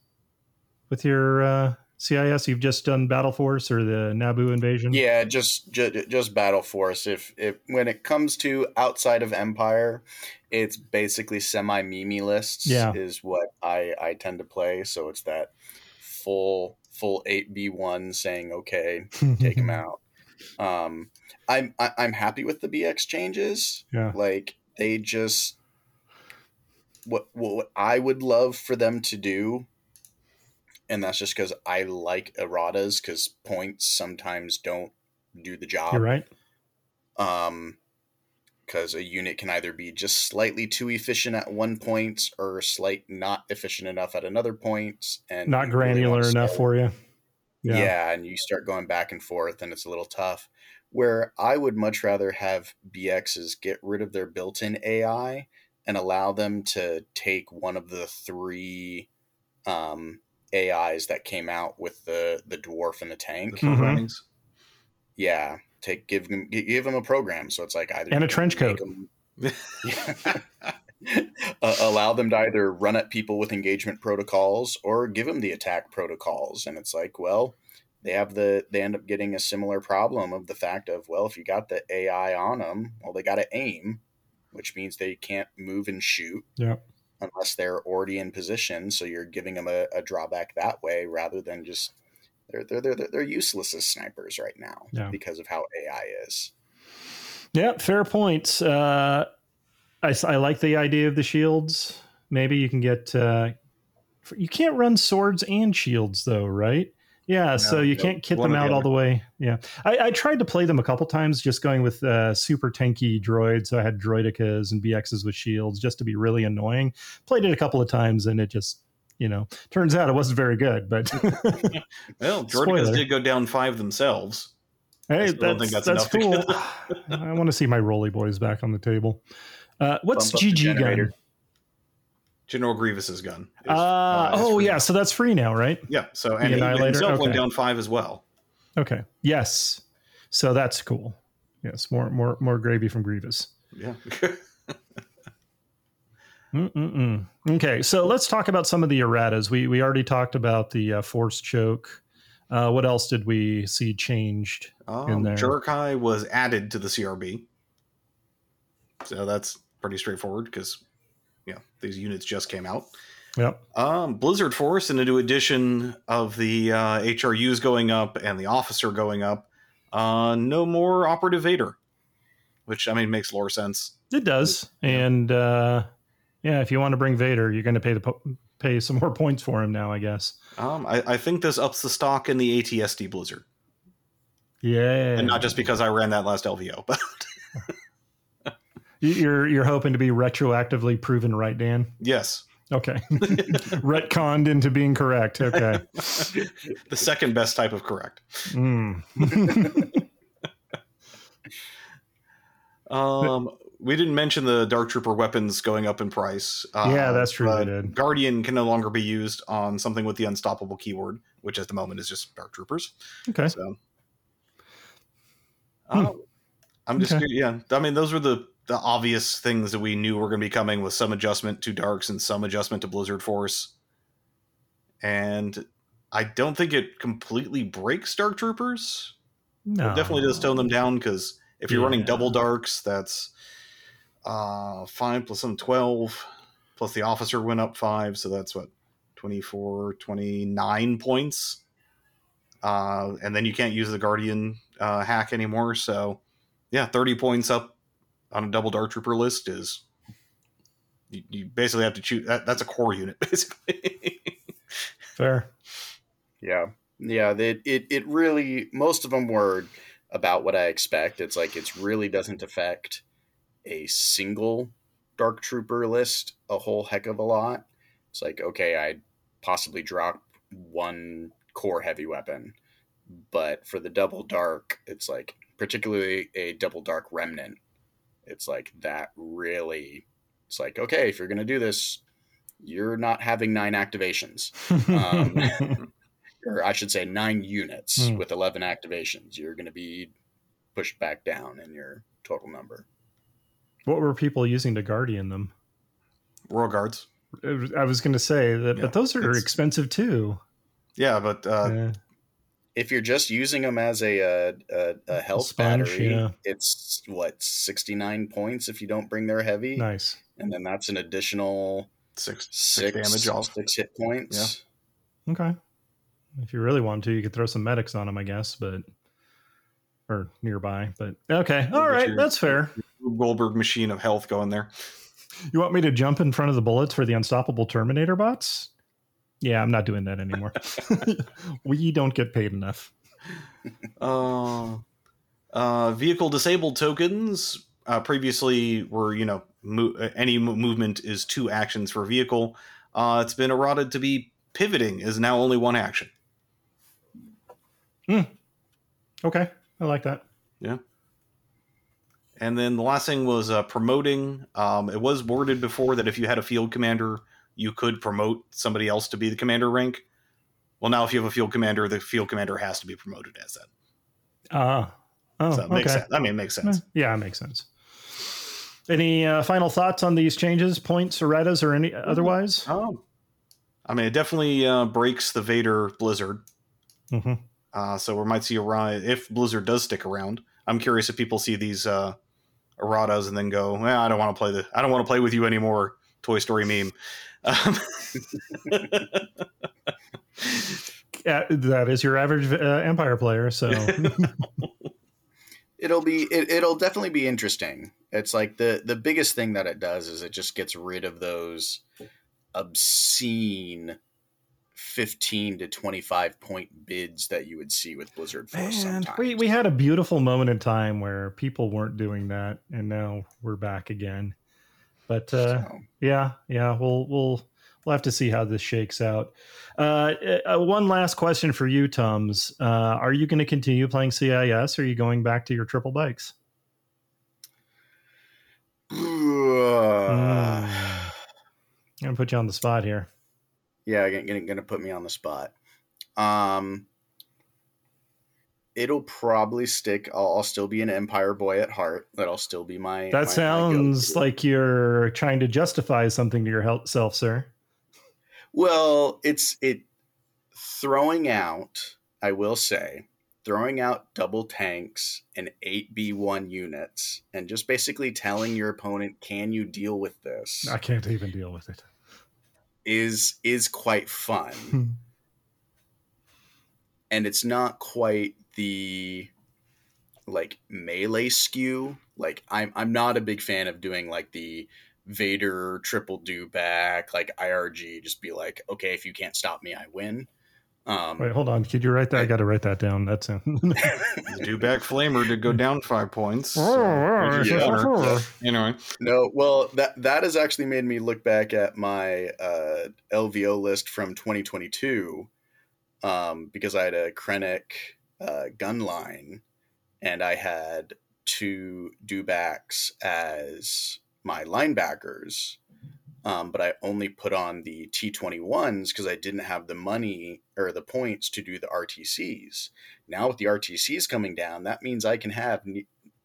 with your uh, CIS? You've just done Battle Force or the Naboo invasion. Yeah, just, just just Battle Force. If if when it comes to outside of Empire, it's basically semi mimi lists. Yeah. is what I I tend to play. So it's that full full eight b one saying okay, take them [LAUGHS] out. Um, I'm I, I'm happy with the BX changes. Yeah. Like they just what what I would love for them to do, and that's just because I like erratas because points sometimes don't do the job. You're right. Um, because a unit can either be just slightly too efficient at one point or slight not efficient enough at another point, and Not you really granular enough for you. yeah. and you start going back and forth, and it's a little tough. Where I would much rather have BXs get rid of their built in AI and allow them to take one of the three um, AIs that came out with the, the dwarf and the The tank. Mhm. programmings. Yeah. Take give them give them a program, so it's like either And a trench coat. coat. 'em- uh, [LAUGHS] allow them to either run at people with engagement protocols or give them the attack protocols and it's like well they have the they end up getting a similar problem of the fact of well if you got the ai on them well they got to aim which means they can't move and shoot Yeah. unless they're already in position so you're giving them a, a drawback that way rather than just they're, they're they're they're useless as snipers right now Yeah. because of how ai is Yeah, fair points. Uh, I I like the idea of the shields. Maybe you can get. Uh, you can't run swords and shields though, right? Yeah, so you can't kit them or the out all the way. Yeah, I, I tried to play them a couple times, just going with uh, super tanky droids. So I had droidekas and BXs with shields, just to be really annoying. Played it a couple of times, and it just, you know, turns out it wasn't very good. But [LAUGHS] Well, [LAUGHS] Droidekas Spoiler. did go down five themselves. Hey, that's, think that's, that's cool. [SIGHS] I want to see my Roly Boys back on the table. Uh, what's Bump GG gun? General Grievous's gun. is, Uh, uh, oh yeah, so that's free now, right? yeah. So The and he Annihilator? himself went down five as well. Okay. Yes. So that's cool. Yes, more more more gravy from Grievous. Yeah. [LAUGHS] Mm-mm-mm. Okay, so let's talk about some of the erratas. We we already talked about the uh, force choke. Uh, what else did we see changed? um, there. Jar'Kai was added to the CRB, so that's pretty straightforward because these units just came out. Yep. Um, Blizzard Force, in a new edition of the uh, HRUs going up and the officer going up. Uh, no more operative Vader, which I mean makes lore sense. It does, Yeah. and uh, yeah, if you want to bring Vader, you're going to pay the po- pay some more [LAUGHS] points for him now, I guess. Um, I, I think this ups the stock in the AT-ST Blizzard, Yeah, and not just because I ran that last LVO, [LAUGHS] but you're you're hoping to be retroactively proven right, Dan. yes, Okay, [LAUGHS] retconned into being correct. Okay. [LAUGHS] the second best type of correct. Mm. [LAUGHS] Um, we didn't mention the Dark Trooper weapons going up in price. Uh, Yeah, that's true, did. Guardian can no longer be used on something with the unstoppable keyword, which at the moment is just Dark Troopers. okay. So, Hmm. uh, I'm just Okay. yeah. I mean, those were the the obvious things that we knew were going to be coming with some adjustment to Darks and some adjustment to Blizzard Force, and I don't think it completely breaks Dark Troopers, No. It definitely does tone them down because if you're running double darks, that's uh, five plus some 12, plus the officer went up five, so that's what 24, 29 points. Uh, and then you can't use the guardian uh, hack anymore. So, yeah, 30 points up on a double dark trooper list is you, you basically have to choose. That, that's a core unit, [LAUGHS] basically. Fair. Yeah, yeah. It, it it really most of them were about what I expect. It's like it really doesn't affect a single Dark Trooper list a whole heck of a lot. It's like okay, I possibly drop one core heavy weapon, but for the double dark, it's like particularly a double dark remnant. It's like that really. It's like okay, if you're gonna do this, you're not having nine activations Um, [LAUGHS] or I should say nine units Hmm. with 11 activations. You're going to be pushed back down in your total number. what were people using to guardian them? Royal Guards. I was going to say that, Yeah, but those are it's- expensive too. Yeah, but uh, Yeah. If you're just using them as a, uh, a, a, a health Sponge, battery, yeah. it's what, 69 points if you don't bring their heavy? Nice. And then that's an additional six, six, six damage off. six hit points. Okay. If you really want to, you could throw some medics on them, I guess, but or nearby. But okay, all Get right, your- that's fair. Goldberg machine of health going there. You want me to jump in front of the bullets for the unstoppable Terminator bots? Yeah, I'm not doing that anymore. [LAUGHS] [LAUGHS] we don't get paid enough. Uh, uh, vehicle disabled tokens uh, previously were, you know, mo- any mo- movement is two actions for vehicle. Uh, it's been eroded to be pivoting is now only one action. Hmm. Okay, I like that. Yeah. And then the last thing was uh, promoting. Um, it was worded before that if you had a field commander, you could promote somebody else to be the commander rank. Well, now if you have a field commander, the field commander has to be promoted as that. Ah, oh, So okay. sense. I mean, it makes sense. Yeah, it makes sense. Any uh, final thoughts on these changes, points, erratas, or any otherwise? Oh, I mean, it definitely uh, breaks the Vader Blizzard. hmm Uh, so we might see a rise if Blizzard does stick around. I'm curious if people see these uh, erratas and then go, well, I don't want to play the, I don't want to play with you anymore. Toy Story meme. Um, [LAUGHS] that is your average uh, Empire player. So [LAUGHS] It'll be it, it'll definitely be interesting. It's like the the biggest thing that it does is it just gets rid of those obscene 15 to 25 point bids that you would see with Blizzard Force Man, sometimes. we we had a beautiful moment in time where people weren't doing that, and now we're back again. But uh, So, yeah, yeah, we'll we'll we'll have to see how this shakes out. Uh, uh, one last question for you, Tums. Uh, are you going to continue playing CIS? Or are you going back to your triple bikes? Uh, [SIGHS] I'm gonna put you on the spot here. yeah, gonna gonna put me on the spot. Um, it'll probably stick. I'll, I'll still be an Empire boy at heart. That'll still be my. my- my That sounds go-to. like you're trying to justify something to yourself, sir. Well, it's it throwing out. I will say throwing out double tanks and eight B one units, and just basically telling your opponent, "Can you deal with this?" I can't even deal with it. is is quite fun. Hmm. and it's not quite the like melee skew. Like I'm I'm not a big fan of doing like the Vader triple Dewback like IRG. Just be like, okay, if you can't stop me, I win. Um, Wait, hold on. Could you write that? I got to write that down. That's it. The Dewback Flamer to go down five points. so Oh, there's your yeah. Anyway, No, well, that that has actually made me look back at my uh, LVO list from 2022 um, because I had a Krennic uh, gun line and I had two dewbacks as my linebackers, um, but I only put on the T21s because I didn't have the money or the points to do the RTCs. Now with the RTCs coming down, that means I can have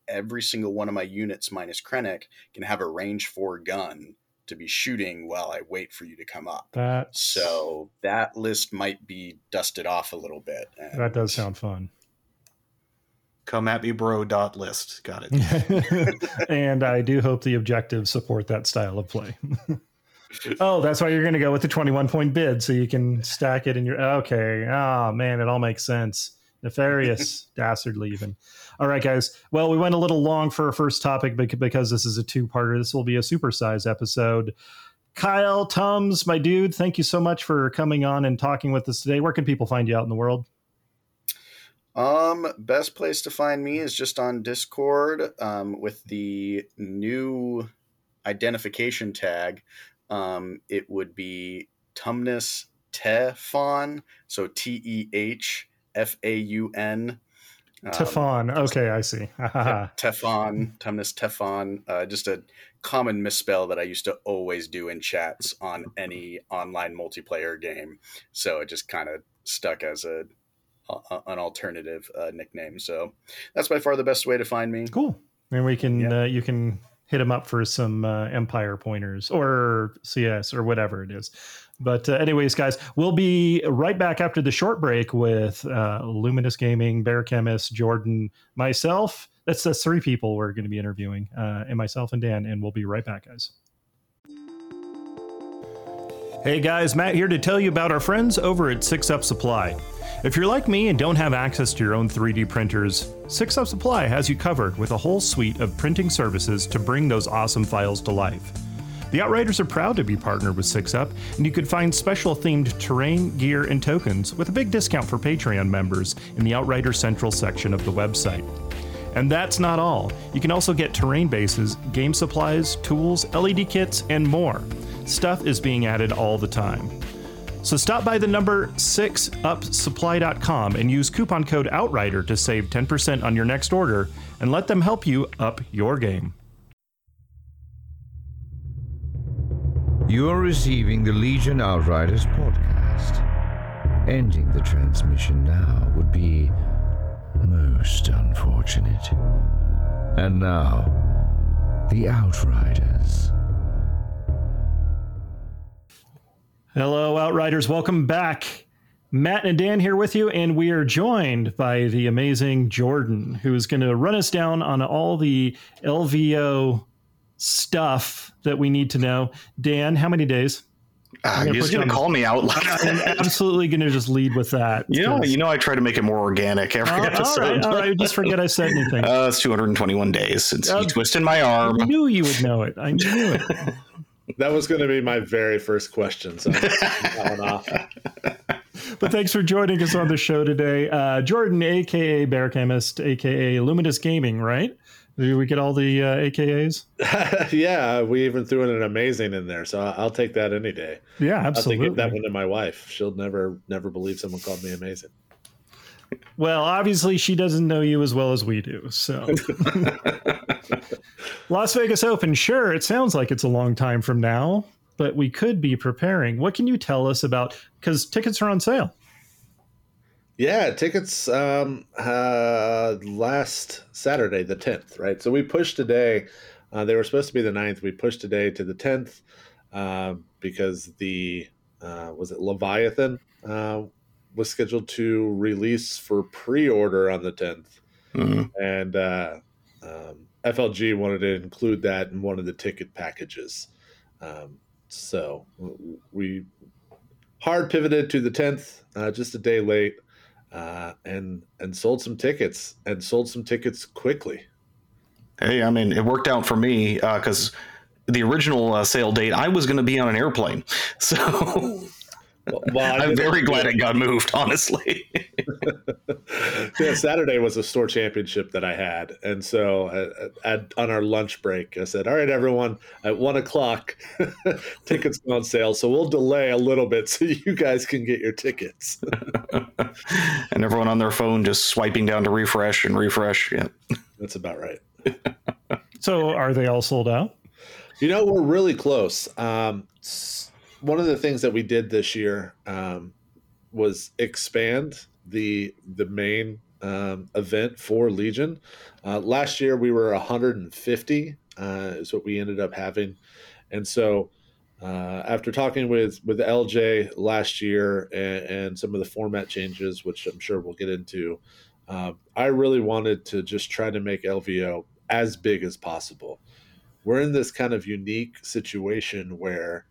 every single one of my units minus Krennic can have a range four gun to be shooting while I wait for you to come up. that So that list might be dusted off a little bit. and- that does sound fun. Come at me, bro. Dot list. Got it. [LAUGHS] and I do hope the objectives support that style of play. [LAUGHS] oh, that's why you're going to go with the 21 point bid, so you can stack it in your. Okay. Oh man, it all makes sense. Nefarious, [LAUGHS] dastardly, even. All right, guys. Well, we went a little long for our first topic because this is a two parter. This will be a supersized episode. Kyle Tums, my dude, thank you so much for coming on and talking with us today. Where can people find you out in the world? Um, best place to find me is just on Discord um, with the new identification tag. Um, it would be Tumnus TehFaun, so T E H F A U N. Um, TehFaun. Okay, I see. [LAUGHS] TehFaun, Tumnus TehFaun. Uh, just a common misspell that I used to always do in chats on any online multiplayer game. So it just kind of stuck as a, a an alternative uh, nickname. So that's by far the best way to find me. Cool. And we can yeah. uh, you can hit him up for some uh, Empire pointers or CS or whatever it is. But uh, anyways, guys, we'll be right back after the short break with uh, Luminous Gaming, Bear Chemist, Jordan, myself. That's the three people we're going to be interviewing, uh, and myself and Dan, and we'll be right back, guys. Hey guys, Matt here to tell you about our friends over at Six Up Supply. If you're like me and don't have access to your own 3D printers, Six Up Supply has you covered with a whole suite of printing services to bring those awesome files to life. The Outriders are proud to be partnered with Six Up, and you can find special themed terrain, gear, and tokens with a big discount for Patreon members in the Outrider Central section of the website. And that's not all. You can also get terrain bases, game supplies, tools, LED kits, and more. Stuff is being added all the time. So stop by the number 6upsupply.com and use coupon code OUTRIDER to save 10% on your next order and let them help you up your game. You are receiving the Legion Outriders podcast. Ending the transmission now would be most unfortunate. And now, the Outriders. Hello, Outriders. Welcome back. Matt and Dan here with you, and we are joined by the amazing Jordan, who is going to run us down on all the LVO stuff that we need to know. Dan, how many days? Uh, you're just going to call me out. [LAUGHS] I'm absolutely going to just lead with that. You know, you know, I try to make it more organic every uh, episode. All right, all right, just forget I said anything. [LAUGHS] Uh, it's 221 days since uh, you twisted my arm. I knew you would know it. I knew it. [LAUGHS] that was going to be my very first question. So but thanks for joining us on the show today, uh, Jordan, aka Bear Chemist, aka Luminous Gaming, right? Did we get all the uh, AKAs? [LAUGHS] yeah, we even threw in an amazing in there, so I'll take that any day. Yeah, absolutely. I'll take that one to my wife. She'll never, never believe someone called me amazing. Well, obviously, she doesn't know you as well as we do. So, [LAUGHS] Las Vegas Open, sure, it sounds like it's a long time from now, but we could be preparing. What can you tell us about? Because tickets are on sale. Yeah, tickets um, uh, last Saturday, the 10th, right? So we pushed today. Uh, they were supposed to be the 9th. We pushed today to the 10th uh, because the, uh, was it Leviathan uh, was scheduled to release for pre order on the 10th. Mm-hmm. And uh, um, FLG wanted to include that in one of the ticket packages. Um, so we hard pivoted to the 10th, just a day late uh, and and sold some tickets and sold some tickets quickly. Hey, I mean, it worked out for me because uh, the original uh, sale date I was going to be on an airplane, [LAUGHS] so. Well, I'm very glad it got moved, honestly. [LAUGHS] yeah, Saturday was a store championship that I had, and so uh, at, on our lunch break, I said, "All right, everyone, at one o'clock, [LAUGHS] tickets go on sale, so we'll delay a little bit [LAUGHS] so you guys can get your tickets." and everyone on their phone just swiping down to refresh and refresh. Yeah, that's about right. so, are they all sold out? You know, we're really close. Um, one of the things that we did this year um, was expand the the main um, event for Legion. Uh, last year we were 150 uh, is what we ended up having, and so uh, after talking with with LJ last year and, and, some of the format changes, which I'm sure we'll get into, uh, I really wanted to just try to make LVO as big as possible. We're in this kind of unique situation where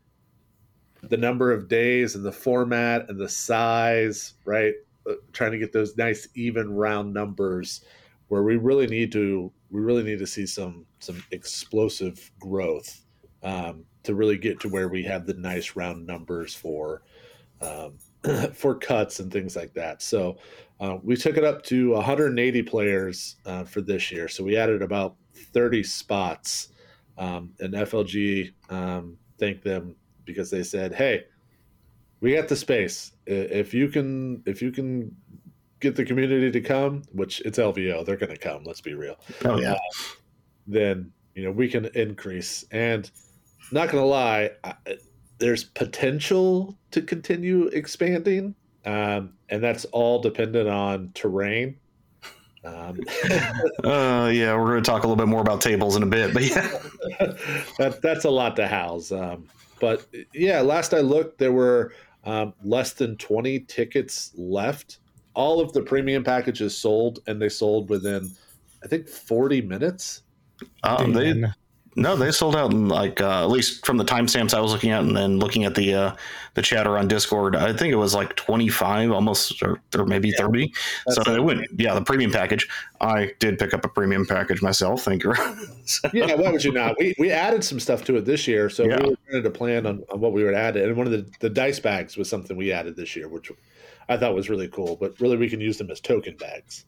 the number of days and the format and the size, right? Uh, trying to get those nice even round numbers where we really need to we really need to see some some explosive growth um, to really get to where we have the nice round numbers for um, [CLEARS THROAT] for cuts and things like that. So uh, we took it up to 180 players uh, for this year. So we added about 30 spots. Um, and FLG um, thanked them because they said, "Hey, we got the space. If you can, if you can get the community to come, which it's LVO, they're going to come. Let's be real. Oh yeah. Uh, then you know we can increase. And not going to lie, I, there's potential to continue expanding, um, and that's all dependent on terrain. Um, [LAUGHS] uh, yeah, we're going to talk a little bit more about tables in a bit, but yeah, [LAUGHS] that, that's a lot to house. Um, but yeah, last I looked, there were um, less than 20 tickets left. All of the premium packages sold, and they sold within, I think, 40 minutes. Um, they no, they sold out in like uh, at least from the timestamps I was looking at, and then looking at the uh, the chatter on Discord. I think it was like twenty five, almost, or, or maybe yeah, thirty. So it went, yeah, the premium package. I did pick up a premium package myself. Thank you. [LAUGHS] yeah, why would you not? We we added some stuff to it this year, so yeah. we were trying to plan on, on what we would add. And one of the the dice bags was something we added this year, which I thought was really cool. But really, we can use them as token bags.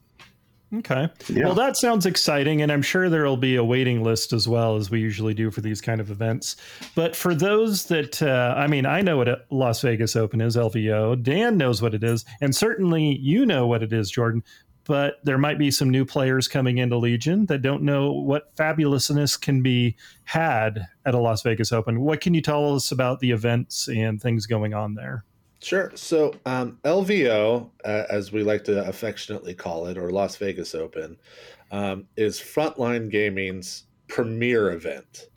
Okay. Yeah. Well, that sounds exciting. And I'm sure there will be a waiting list as well, as we usually do for these kind of events. But for those that, uh, I mean, I know what a Las Vegas Open is, LVO. Dan knows what it is. And certainly you know what it is, Jordan. But there might be some new players coming into Legion that don't know what fabulousness can be had at a Las Vegas Open. What can you tell us about the events and things going on there? Sure. So um, LVO, uh, as we like to affectionately call it, or Las Vegas Open, um, is Frontline Gaming's premier event.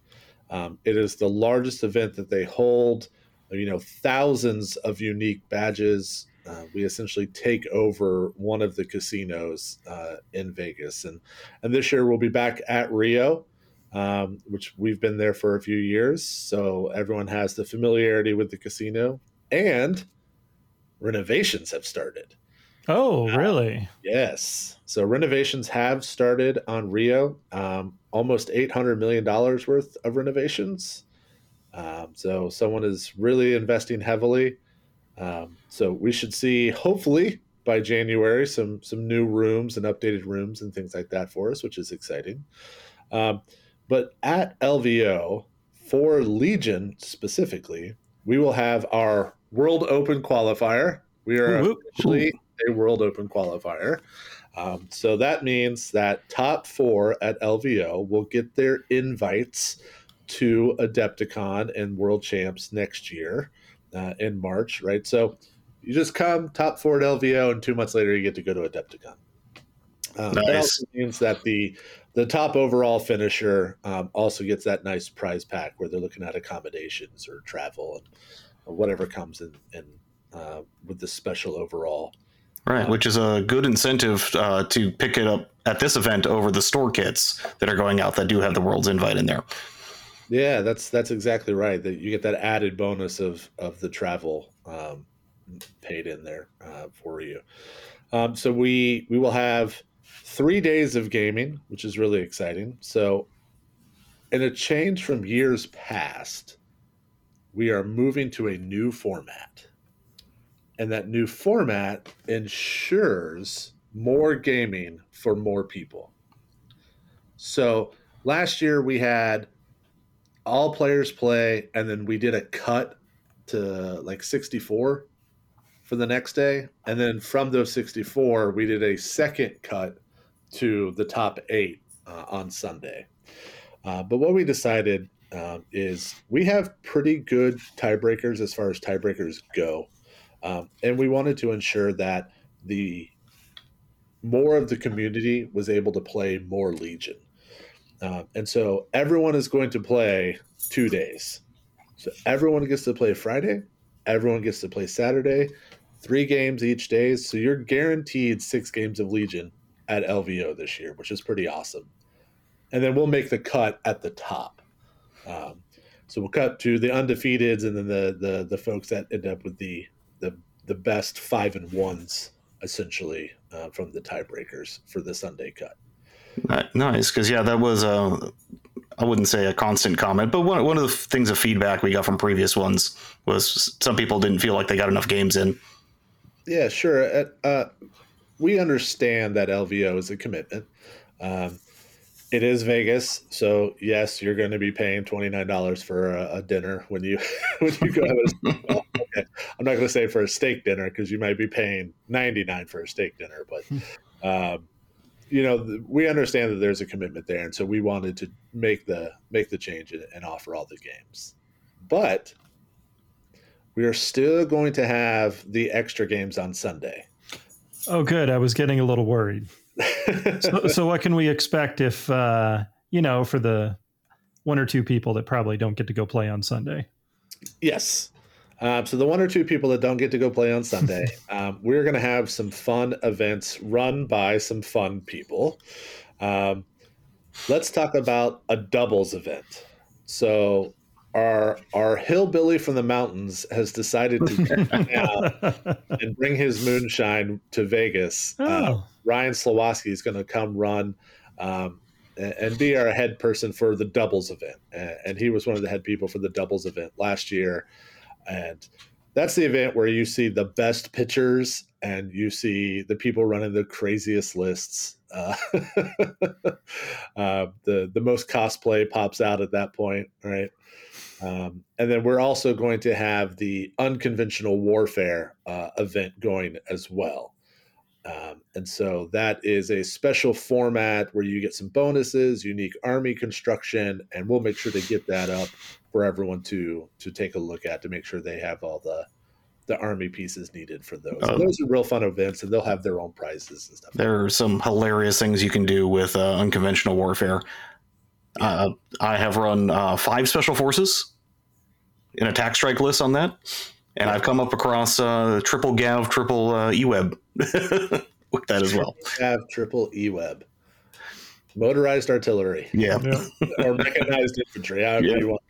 Um, it is the largest event that they hold. You know, thousands of unique badges. Uh, we essentially take over one of the casinos uh, in Vegas, and and this year we'll be back at Rio. Um, which we've been there for a few years. So everyone has the familiarity with the casino. And renovations have started. Oh, really? Uh, yes. So renovations have started on Rio. Um, almost eight hundred million dollars worth of renovations. Um, so someone is really investing heavily. Um, so we should see, hopefully, by January, some some new rooms and updated rooms and things like that for us, which is exciting. Um, but at LVO for Legion specifically, we will have our World Open qualifier. We are ooh, officially a World Open qualifier. Um, so that means that top four at LVO will get their invites to Adepticon and World Champs next year uh, in March, right? So you just come top four at LVO, and two months later you get to go to Adepticon. Um, nice. That also means that the the top overall finisher um, also gets that nice prize pack where they're looking at accommodations or travel and whatever comes in, in uh, with the special overall. Right, um, which is a good incentive uh, to pick it up at this event over the store kits that are going out that do have the world's invite in there. Yeah, that's that's exactly right. That you get that added bonus of of the travel um, paid in there uh, for you. Um, so we we will have three days of gaming, which is really exciting. So, in a change from years past, we are moving to a new format. And that new format ensures more gaming for more people. So last year we had all players play, and then we did a cut to like 64 for the next day. And then from those 64, we did a second cut to the top eight uh, on Sunday. Uh, but what we decided um, is we have pretty good tiebreakers as far as tiebreakers go. Um, and we wanted to ensure that the more of the community was able to play more Legion. Uh, and so everyone is going to play two days. So everyone gets to play Friday, everyone gets to play Saturday, three games each day. So you're guaranteed six games of Legion at LVO this year, which is pretty awesome. And then we'll make the cut at the top. Um, so we'll cut to the undefeateds and then the the the folks that end up with the the the best five and ones essentially uh, from the tiebreakers for the Sunday cut. Nice, because yeah, that was a I wouldn't say a constant comment, but one one of the things of feedback we got from previous ones was some people didn't feel like they got enough games in. Yeah, sure. Uh, we understand that LVO is a commitment. Um, it is Vegas, so yes, you're going to be paying twenty nine dollars for a, a, dinner when you [LAUGHS] when you go. [LAUGHS] well, okay. I'm not going to say for a steak dinner because you might be paying ninety nine for a steak dinner, but um, you know we understand that there's a commitment there, and so we wanted to make the make the change and, and offer all the games, but we are still going to have the extra games on Sunday. Oh, good. I was getting a little worried. So, [LAUGHS] so, what can we expect if uh, you know for the one or two people that probably don't get to go play on Sunday? Yes. Um, so the one or two people that don't get to go play on Sunday, [LAUGHS] um, we're going to have some fun events run by some fun people. Um, let's talk about a doubles event. So our our hillbilly from the mountains has decided to out [LAUGHS] and bring his moonshine to Vegas. Uh, oh. Uh, Ryan Slowoski is going to come run um, and, and, be our head person for the doubles event, and, and he was one of the head people for the doubles event last year, and that's the event where you see the best pitchers and you see the people running the craziest lists. Uh, [LAUGHS] uh, the the most cosplay pops out at that point, right? Um, and then we're also going to have the unconventional warfare uh, event going as well. Um, and so that is a special format where you get some bonuses, unique army construction, and we'll make sure to get that up for everyone to to take a look at to make sure they have all the the army pieces needed for those. Um, those are real fun events, and they'll have their own prizes and stuff. There are some hilarious things you can do with uh, unconventional warfare. Uh, I have run uh, five special forces in attack strike list on that, and I've come up across uh, triple Gav, triple uh, E-web [LAUGHS] with that as well. Gav, triple E-web, motorized artillery, yeah, or mechanized infantry, however yeah. you want.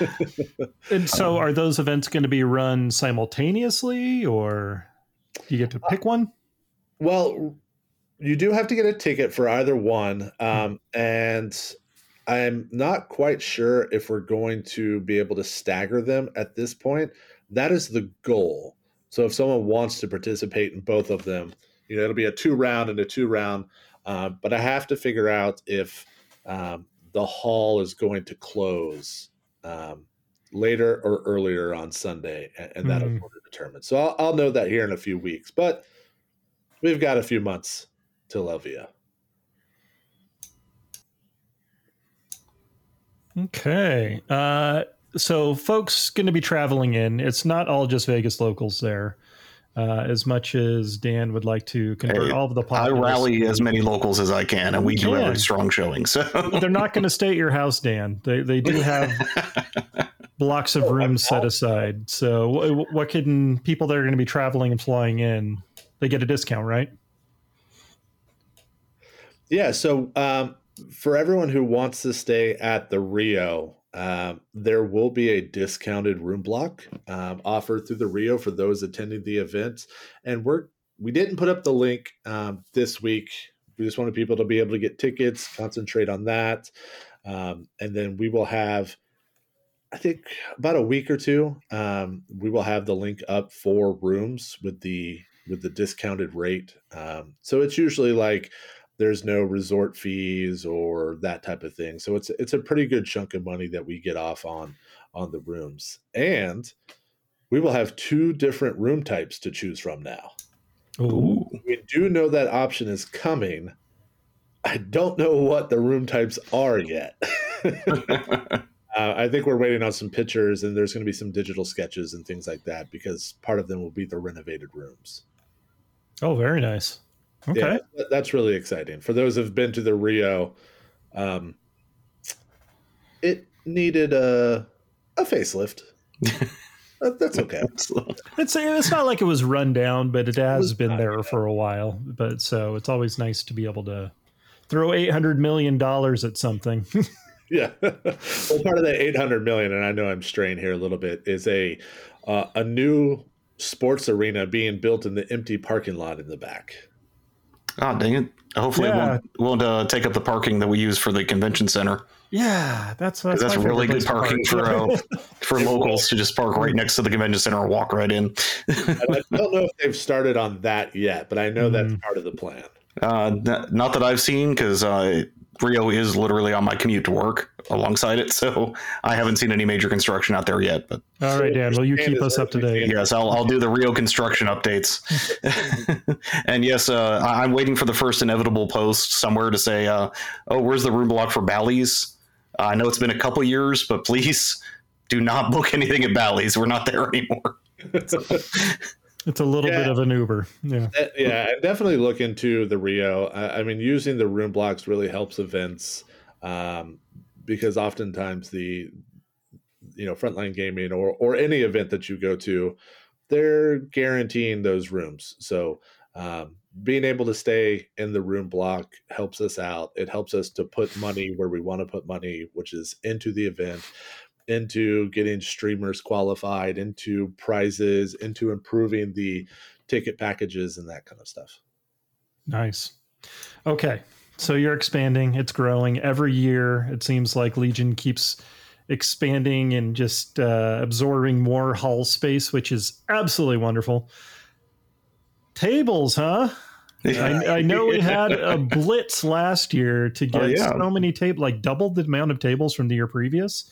[LAUGHS] [LAUGHS] and so, are those events going to be run simultaneously, or do you get to pick one? Well, you do have to get a ticket for either one, um, and I'm not quite sure if we're going to be able to stagger them at this point. That is the goal. So if someone wants to participate in both of them, you know, it'll be a two round and a two round. Uh, but I have to figure out if um, the hall is going to close um, later or earlier on Sunday, and, and that'll mm. be determined. So I'll, I'll know that here in a few weeks. But we've got a few months till LVO. Okay. Uh, so, folks going to be traveling in. It's not all just Vegas locals there. Uh, as much as Dan would like to convert hey, all of the populace. I rally as many locals as I can, and we do have a strong showing. So they're not going to stay at your house, Dan. They they do have [LAUGHS] blocks of rooms set aside. So what can people that are going to be traveling and flying in? They get a discount, right? Yeah. So um, for everyone who wants to stay at the Rio, uh, there will be a discounted room block um, offered through the Rio for those attending the event. And we're we didn't put up the link um, this week. We just wanted people to be able to get tickets, concentrate on that, um, and then we will have. I think about a week or two, um, we will have the link up for rooms with the with the discounted rate. Um, so it's usually like there's no resort fees or that type of thing. So it's it's a pretty good chunk of money that we get off on on the rooms. And we will have two different room types to choose from now. Ooh. We do know that option is coming. I don't know what the room types are yet. [LAUGHS] uh, I think we're waiting on some pictures, and there's going to be some digital sketches and things like that because part of them will be the renovated rooms. Oh, very nice. Okay, yeah, that's really exciting for those who've been to the Rio. Um, it needed a a facelift, [LAUGHS] that's okay. [LAUGHS] It's it's not like it was run down, but it has been there for a while. But so it's always nice to be able to throw eight hundred million dollars at something. [LAUGHS] yeah. well, part of that eight hundred million, and I know I'm straying here a little bit, is a uh, a new sports arena being built in the empty parking lot in the back. Oh, dang it. Hopefully, Yeah. it won't, won't uh, take up the parking that we use for the convention center. yeah, that's 'Cause that's, That's, really good parking park. for uh, [LAUGHS] for locals to just park right next to the convention center and walk right in. I don't know if they've started on that yet, but I know that's Mhm. part of the plan. Uh, not that I've seen, because uh, Rio is literally on my commute to work alongside it, [LAUGHS] so I haven't seen any major construction out there yet. But All right, Dan. Will you keep us up to date? yes, I'll, I'll do the Rio construction updates. [LAUGHS] and yes, uh, I- I'm waiting for the first inevitable post somewhere to say, uh, "Oh, where's the room block for Bally's?" I know it's been a couple years, but please [LAUGHS] do not book anything at Bally's. We're not there anymore. It's a little Yeah. bit of an Uber. Yeah. Uh, yeah, and definitely look into the Rio. I, I mean, using the room blocks really helps events um, because oftentimes the you know frontline gaming or or any event that you go to, they're guaranteeing those rooms. So um, being able to stay in the room block helps us out. It helps us to put money where we want to put money, which is into the event, into getting streamers qualified, into prizes, into improving the ticket packages and that kind of stuff. Nice. Okay. So you're expanding, it's growing every year. It seems like Legion keeps expanding and just uh, absorbing more hull space, which is absolutely wonderful. Tables, huh? [LAUGHS] I, I know we had a blitz last year to get Oh, yeah. so many tables, like doubled the amount of tables from the year previous.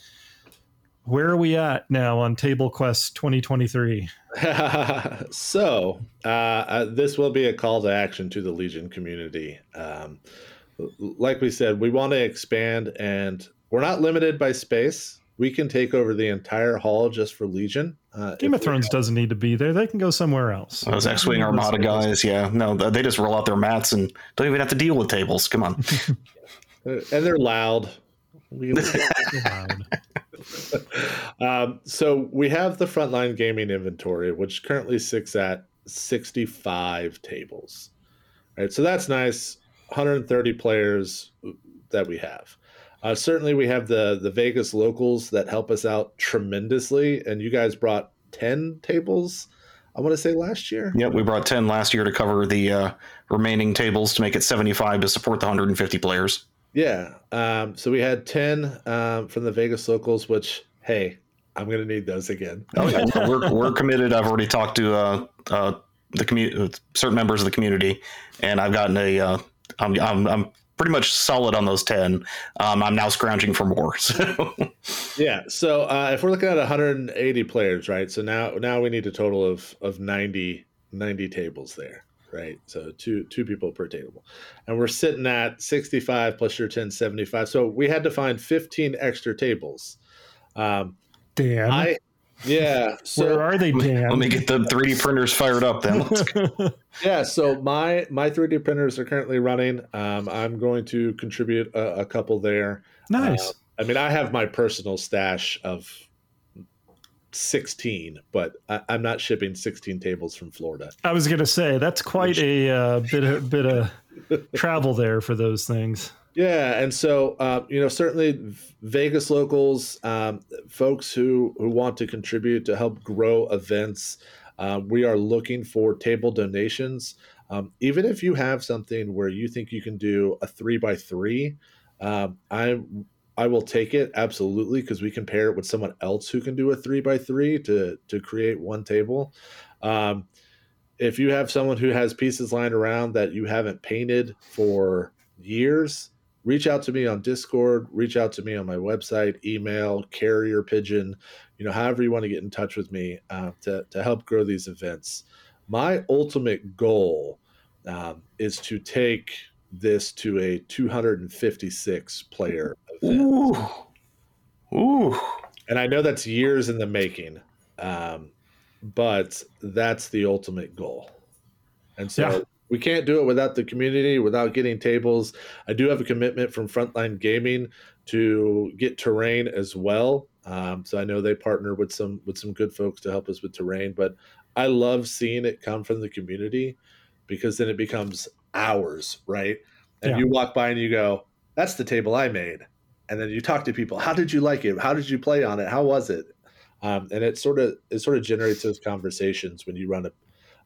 Where are we at now on Table Quest 2023? [LAUGHS] so uh, uh, this will be a call to action to the Legion community. Um, like we said, we want to expand, and we're not limited by space. We can take over the entire hall just for Legion. Uh, Game of we Thrones doesn't need to be there. They can go somewhere else. Those X-wing Armada guys, yeah, no, they just roll out their mats and don't even have to deal with tables. Come on. [LAUGHS] And they're loud. We, [LAUGHS] Loud. [LAUGHS] um, so we have the frontline gaming inventory, which currently sits at 65 tables. Right, so that's nice. 130 players that we have. Uh, certainly, we have the the Vegas locals that help us out tremendously, and you guys brought 10 tables. I want to say last year. Yep, we brought 10 last year to cover the uh, remaining tables to make it 75 to support the 150 players. Yeah. Um, so we had 10 um, from the Vegas locals, which, hey, I'm going to need those again. Oh, yeah, we're, we're committed. I've already talked to uh, uh, the community, certain members of the community, and I've gotten a. Uh, I'm, I'm, I'm pretty much solid on those 10. Um, I'm now scrounging for more. [LAUGHS] So Yeah. So uh, if we're looking at 180 players, right? So now now we need a total of of 90 90 tables there, right? So two two people per table, and we're sitting at 65 plus your 10, 75. So we had to find 15 extra tables. Um, Dan, I yeah. where are they, Dan? let me get the 3D printers fired up then. Let's [LAUGHS] go. yeah. So my my 3D printers are currently running. Um, I'm going to contribute a, a couple there. nice. Uh, I mean, I have my personal stash of 16, but I, I'm not shipping 16 tables from Florida. I was gonna say that's quite a uh, bit of bit of [LAUGHS] travel there for those things. Yeah, and so uh, you know, certainly Vegas locals, um, folks who who want to contribute to help grow events, uh, we are looking for table donations. Um, even if you have something where you think you can do a three by three, um, I I will take it absolutely because we can pair it with someone else who can do a three by three to to create one table. Um, if you have someone who has pieces lying around that you haven't painted for years, reach out to me on Discord, reach out to me on my website, email, carrier pigeon, you know, however you want to get in touch with me uh, to, to help grow these events. My ultimate goal um, is to take this to a 256 player. Ooh. Ooh. And I know that's years in the making, um, but that's the ultimate goal. And so Yeah. we can't do it without the community, without getting tables. I do have a commitment from Frontline Gaming to get terrain as well. Um, so I know they partner with some with some good folks to help us with terrain. But I love seeing it come from the community because then it becomes ours, right? And Yeah. you walk by and you go, "That's the table I made," and then you talk to people. How did you like it? How did you play on it? How was it? Um, and it sort of it sort of generates those conversations when you run a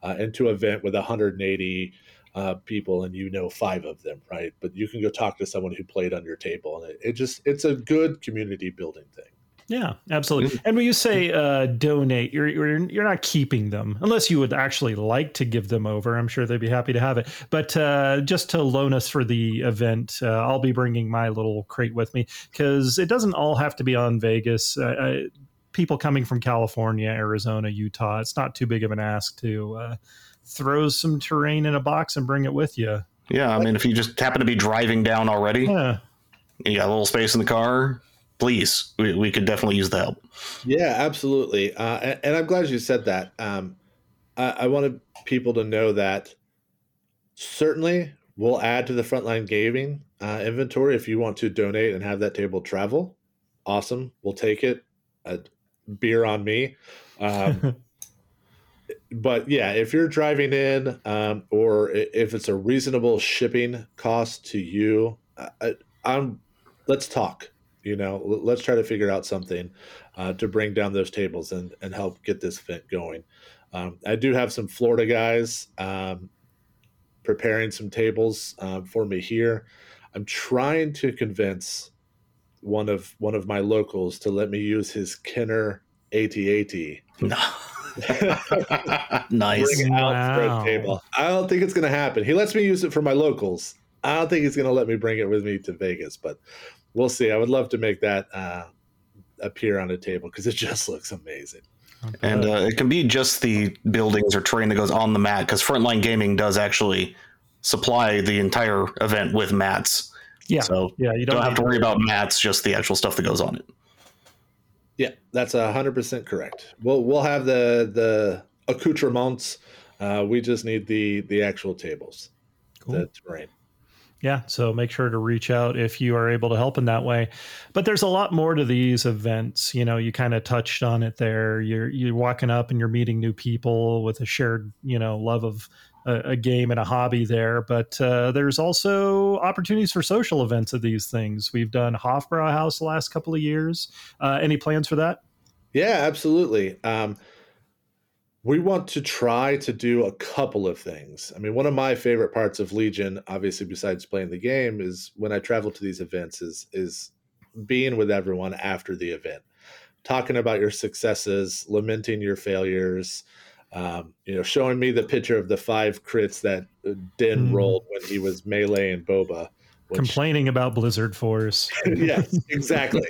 uh, into an event with 180 uh, people and you know five of them, right? But you can go talk to someone who played on your table, and it, it just it's a good community building thing. Yeah, absolutely. And when you say uh, donate, you're, you're you're not keeping them unless you would actually like to give them over. I'm sure they'd be happy to have it. But uh, just to loan us for the event, uh, I'll be bringing my little crate with me because it doesn't all have to be on Vegas. Uh, uh, people coming from California, Arizona, Utah, it's not too big of an ask to uh, throw some terrain in a box and bring it with you. Yeah, I mean, if you just happen to be driving down already, Yeah. you got a little space in the car, please, we, we could definitely use the help. Yeah, absolutely. Uh, and, and I'm glad you said that. Um, I, I wanted people to know that certainly we'll add to the frontline gaming uh, inventory if you want to donate and have that table travel. Awesome, we'll take it. A beer on me. Um, [LAUGHS] but yeah, if you're driving in, um, or if it's a reasonable shipping cost to you, I, I- I'm. Let's talk. You know, L- let's try to figure out something uh, to bring down those tables and and help get this event going. Um, I do have some Florida guys um, preparing some tables um, for me here. I'm trying to convince one of one of my locals to let me use his Kenner AT-AT No. [LAUGHS] nice. bring out Wow. table. I don't think it's going to happen. He lets me use it for my locals. I don't think he's going to let me bring it with me to Vegas, but we'll see. I would love to make that uh, appear on a table because it just [LAUGHS] looks amazing. And uh, it can be just the buildings or terrain that goes on the mat because Frontline Gaming does actually supply the entire event with mats. yeah. So yeah. You you don't, don't have to worry about mats, just the actual stuff that goes on it. Yeah, that's a hundred percent correct. We'll we'll have the the accoutrements. Uh, we just need the the actual tables, Cool. the terrain. Yeah, so make sure to reach out if you are able to help in that way. But there's a lot more to these events. You know, you kind of touched on it there. You're you're walking up and you're meeting new people with a shared, you know, love of a, a game and a hobby there. But uh, there's also opportunities for social events of these things. We've done Hofbrau House the last couple of years. Uh, any plans for that? Yeah, absolutely. Um, we want to try to do a couple of things. I mean, one of my favorite parts of Legion, obviously, besides playing the game, is when I travel to these events, is is being with everyone after the event, talking about your successes, lamenting your failures. Um, you know, showing me the picture of the five crits that uh, Din Mm. rolled when he was melee and boba. Which- Complaining about Blizzard Force. [LAUGHS] yes, exactly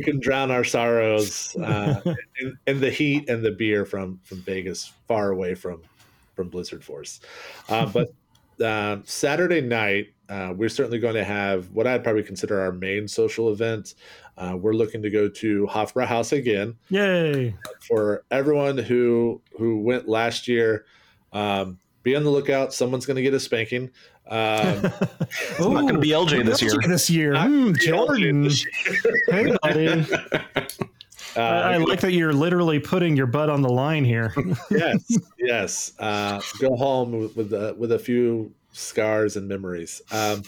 we can drown our sorrows uh, in, in the heat and the beer from from Vegas, far away from from Blizzard Force. Uh, but um, [LAUGHS] Saturday night, uh, we're certainly going to have what I'd probably consider our main social event. Uh, we're looking to go to Hofbräu House again Yay! for everyone who who went last year. Um, be on the lookout. Someone's going to get a spanking. Um, [LAUGHS] It's not going to be LJ this year. This year, LJ Jordan. this [LAUGHS] Hey, buddy. uh, [LAUGHS] I, I like that you're literally putting your butt on the line here. yes, yes. Uh, go home with with a, with a few scars and memories. Um,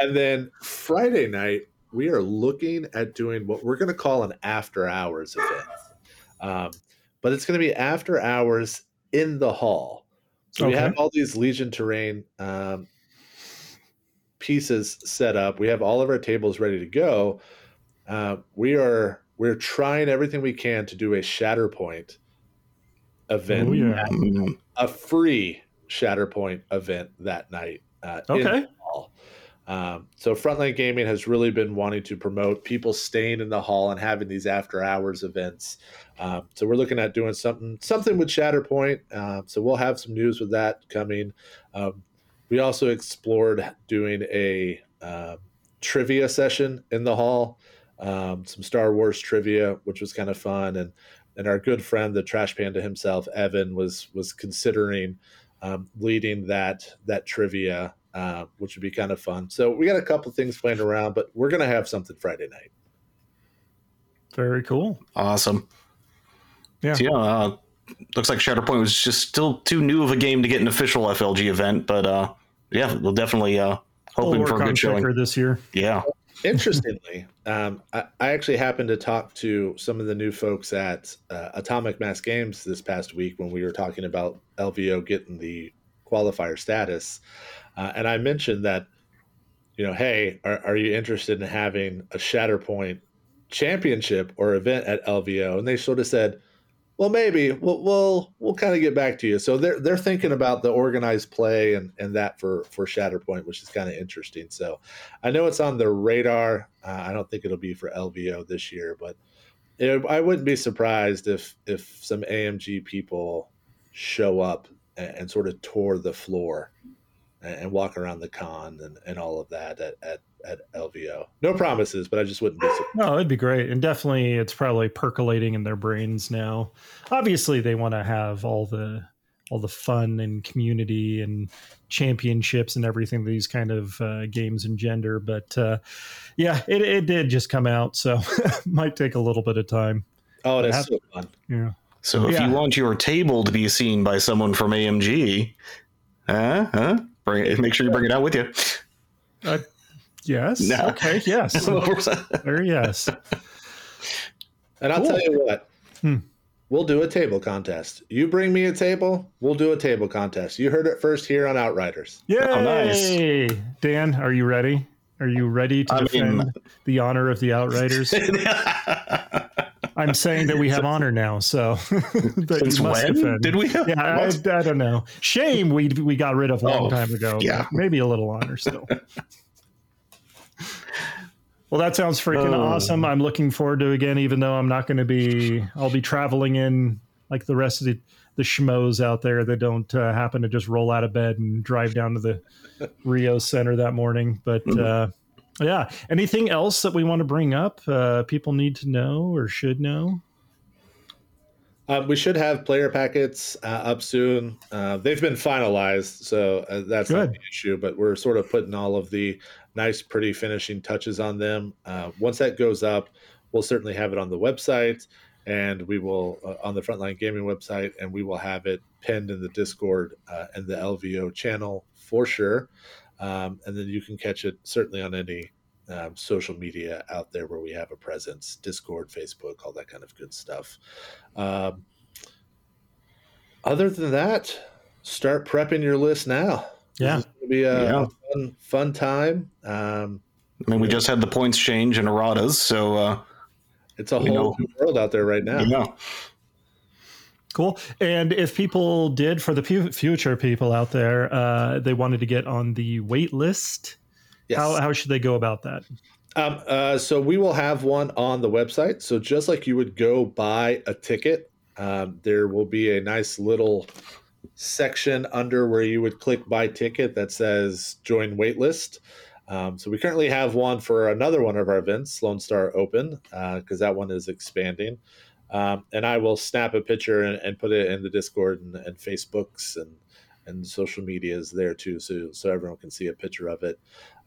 and then Friday night, we are looking at doing what we're going to call an after hours event. Um, but it's going to be after hours in the hall. So we have all these Legion terrain um, pieces set up. We have all of our tables ready to go. Uh, we are we're trying everything we can to do a Shatterpoint event Oh, yeah. A free Shatterpoint event that night. Uh, in Okay. the hall. Um, so Frontline Gaming has really been wanting to promote people staying in the hall and having these after hours events. Um, so we're looking at doing something something with Shatterpoint. Um, so we'll have some news with that coming. We also explored doing a uh, trivia session in the hall, um, some Star Wars trivia, which was kind of fun, and and our good friend, the Trash Panda himself, Evan, was was considering um, leading that that trivia, uh, which would be kind of fun. So we got a couple things playing around, but we're gonna have something Friday night. Very cool. Awesome. Yeah. So, yeah. Uh, looks like Shatterpoint was just still too new of a game to get an official FLG event, but uh, yeah, we'll definitely uh, hoping for a good showing. This year. Yeah. Interestingly, [LAUGHS] um, I, I actually happened to talk to some of the new folks at uh, Atomic Mass Games this past week when we were talking about LVO getting the qualifier status, uh, and I mentioned that, you know, hey, are, are you interested in having a Shatterpoint championship or event at LVO? And they sort of said, well, maybe we'll we'll, we'll kind of get back to you. So they're they're thinking about the organized play and and that for for Shatterpoint, which is kind of interesting. So I know it's on the radar. Uh, I don't think it'll be for LVO this year, but it, I wouldn't be surprised if if some AMG people show up and, and sort of tour the floor and, and walk around the con and, and all of that at, at at LVO. No promises, but I just wouldn't be surprised. No, it'd be great. And definitely it's probably percolating in their brains now. Obviously they want to have all the all the fun and community and championships and everything these kind of uh, games engender. But uh, yeah, it, it did just come out, so [LAUGHS] might take a little bit of time. Oh, that's so fun. Yeah. So if Yeah. you want your table to be seen by someone from AMG, huh? Huh? Bring it, make sure you bring it out with you. Yes. No. Okay. Yes. [LAUGHS] There. Yes. And I'll Cool. tell you what, Hmm. we'll do a table contest. You bring me a table, we'll do a table contest. You heard it first here on Outriders. Yay! Oh, nice. Dan, are you ready? Are you ready to I mean- defend the honor of the Outriders? [LAUGHS] I'm saying that we have honor now, so [LAUGHS] that Since you must when defend. did we? Have, Yeah, I. I don't know. Shame we we got rid of a long Oh, time ago. yeah. Maybe a little honor still. Well, that sounds freaking Oh. awesome. I'm looking forward to it again, even though I'm not going to be. I'll be traveling in like the rest of the the schmoes out there that don't uh, happen to just roll out of bed and drive down to the [LAUGHS] Rio Center that morning. But uh, yeah, anything else that we want to bring up? Uh, people need to know or should know. Uh, we should have player packets uh, up soon. Uh, they've been finalized, so uh, that's not Good. the issue. But we're sort of putting all of the nice, pretty finishing touches on them. Uh, once that goes up, we'll certainly have it on the website, and we will uh, on the Frontline Gaming website, and we will have it pinned in the Discord uh, and the LVO channel for sure. Um, and then you can catch it certainly on any um, social media out there where we have a presence Discord, Facebook, all that kind of good stuff. Um, other than that, start prepping your list now. Yeah. This is be a, Yeah. fun, fun time. Um, I mean, we just had the points change in erratas, so uh, it's a whole know. new world out there right now. you know. Cool. And if people did, for the pu- future people out there, uh, they wanted to get on the wait list, Yes. how, how should they go about that? Um, uh, so we will have one on the website. So just like you would go buy a ticket, um, there will be a nice little section under where you would click buy ticket that says join waitlist. Um, so we currently have one for another one of our events, Lone Star Open, because that one is expanding. Um, and I will snap a picture and, and put it in the Discord and, and Facebooks and and social medias there too, so so everyone can see a picture of it.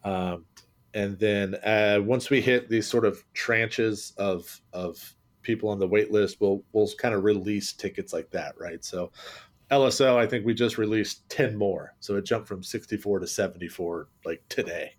Um, and then uh, once we hit these sort of tranches of of people on the wait list, we'll we'll kind of release tickets like that, right? So LSO, I think we just released ten more, so it jumped from sixty four to seventy four like today.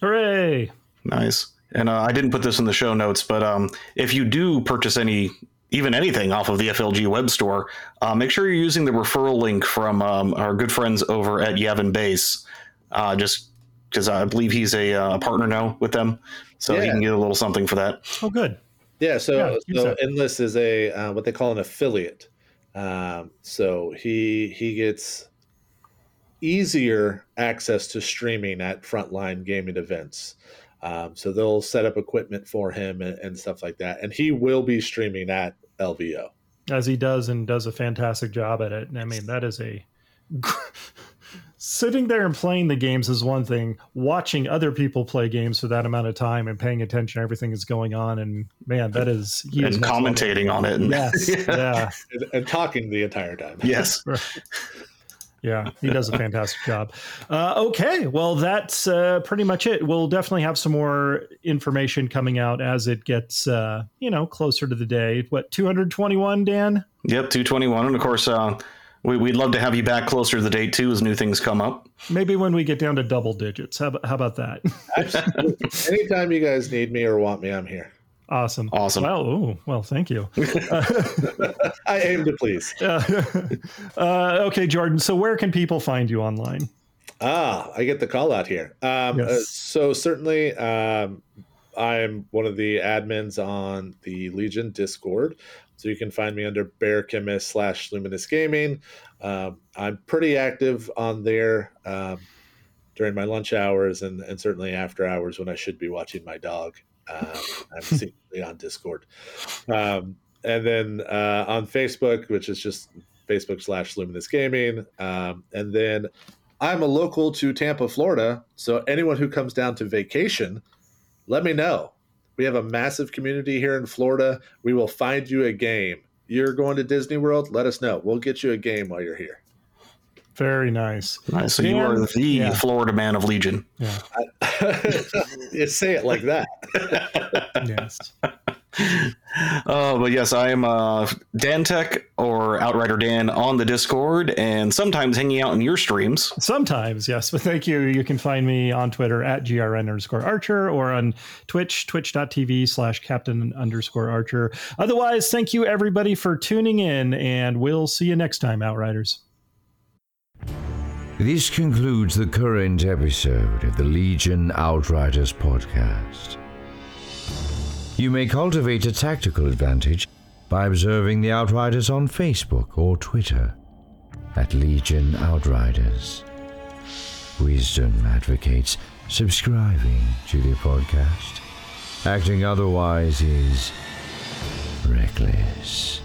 Hooray! Nice. And uh, I didn't put this in the show notes, but um, if you do purchase any, even anything off of the FLG web store, uh, make sure you're using the referral link from um, our good friends over at Yavin Base, uh, just because I believe he's a, uh, partner now with them, so he can get a little something for that. Oh, good. Yeah, so Yeah, use so. Endless is a uh, what they call an affiliate. Um, so he he gets easier access to streaming at frontline gaming events. Um, so they'll set up equipment for him and, and stuff like that, and he will be streaming at LVO. As he does and does a fantastic job at it. And I mean, that is a. [LAUGHS] Sitting there and playing the games is one thing. Watching other people play games for that amount of time and paying attention to everything that's going on, and man, that is he [LAUGHS] and next level. commentating on it. And, Yes, [LAUGHS] yeah. and, and talking the entire time. [LAUGHS] yes. Yeah, he does a fantastic job. Uh, okay, well, that's uh, pretty much it. We'll definitely have some more information coming out as it gets, uh, you know, closer to the day. What, 221, Dan? Yep, 221. And of course, uh, we, would love to have you back closer to the date too as new things come up. Maybe when we get down to double digits. How, how about that? Anytime you guys need me or want me, I'm here. Awesome. Awesome. Well, ooh, well, thank you. [LAUGHS] I aim to please. Uh, [LAUGHS] uh, okay, Jordan. So, where can people find you online? Ah, I get the call out here. Um, Yes. uh, so certainly, um, I'm one of the admins on the Legion Discord. So you can find me under BearChemist slash Luminous Gaming. Um, I'm pretty active on there um, during my lunch hours and, and certainly after hours when I should be watching my dog. Um, I'm secretly [LAUGHS] on Discord. Um, and then uh, on Facebook, which is just Facebook slash Luminous Gaming. Um, and then I'm a local to Tampa, Florida. So anyone who comes down to vacation, let me know. We have a massive community here in Florida. We will find you a game. You're going to Disney World? Let us know. We'll get you a game while you're here. Very nice. Right, so you are the Yeah. Florida man of Legion. Yeah. [LAUGHS] you say it like that. Yes. [LAUGHS] [LAUGHS] Uh, but yes, I am uh, Dan Tech or Outrider Dan on the Discord and sometimes hanging out in your streams. Sometimes, yes. But [LAUGHS] thank you. You can find me on Twitter at grn underscore archer or on Twitch, twitch.tv slash captain underscore archer. Otherwise, thank you everybody for tuning in, and we'll see you next time, Outriders. This concludes the current episode of the Legion Outriders podcast. You may cultivate a tactical advantage by observing the Outriders on Facebook or Twitter at Legion Outriders. Wisdom advocates subscribing to the podcast. Acting otherwise is reckless.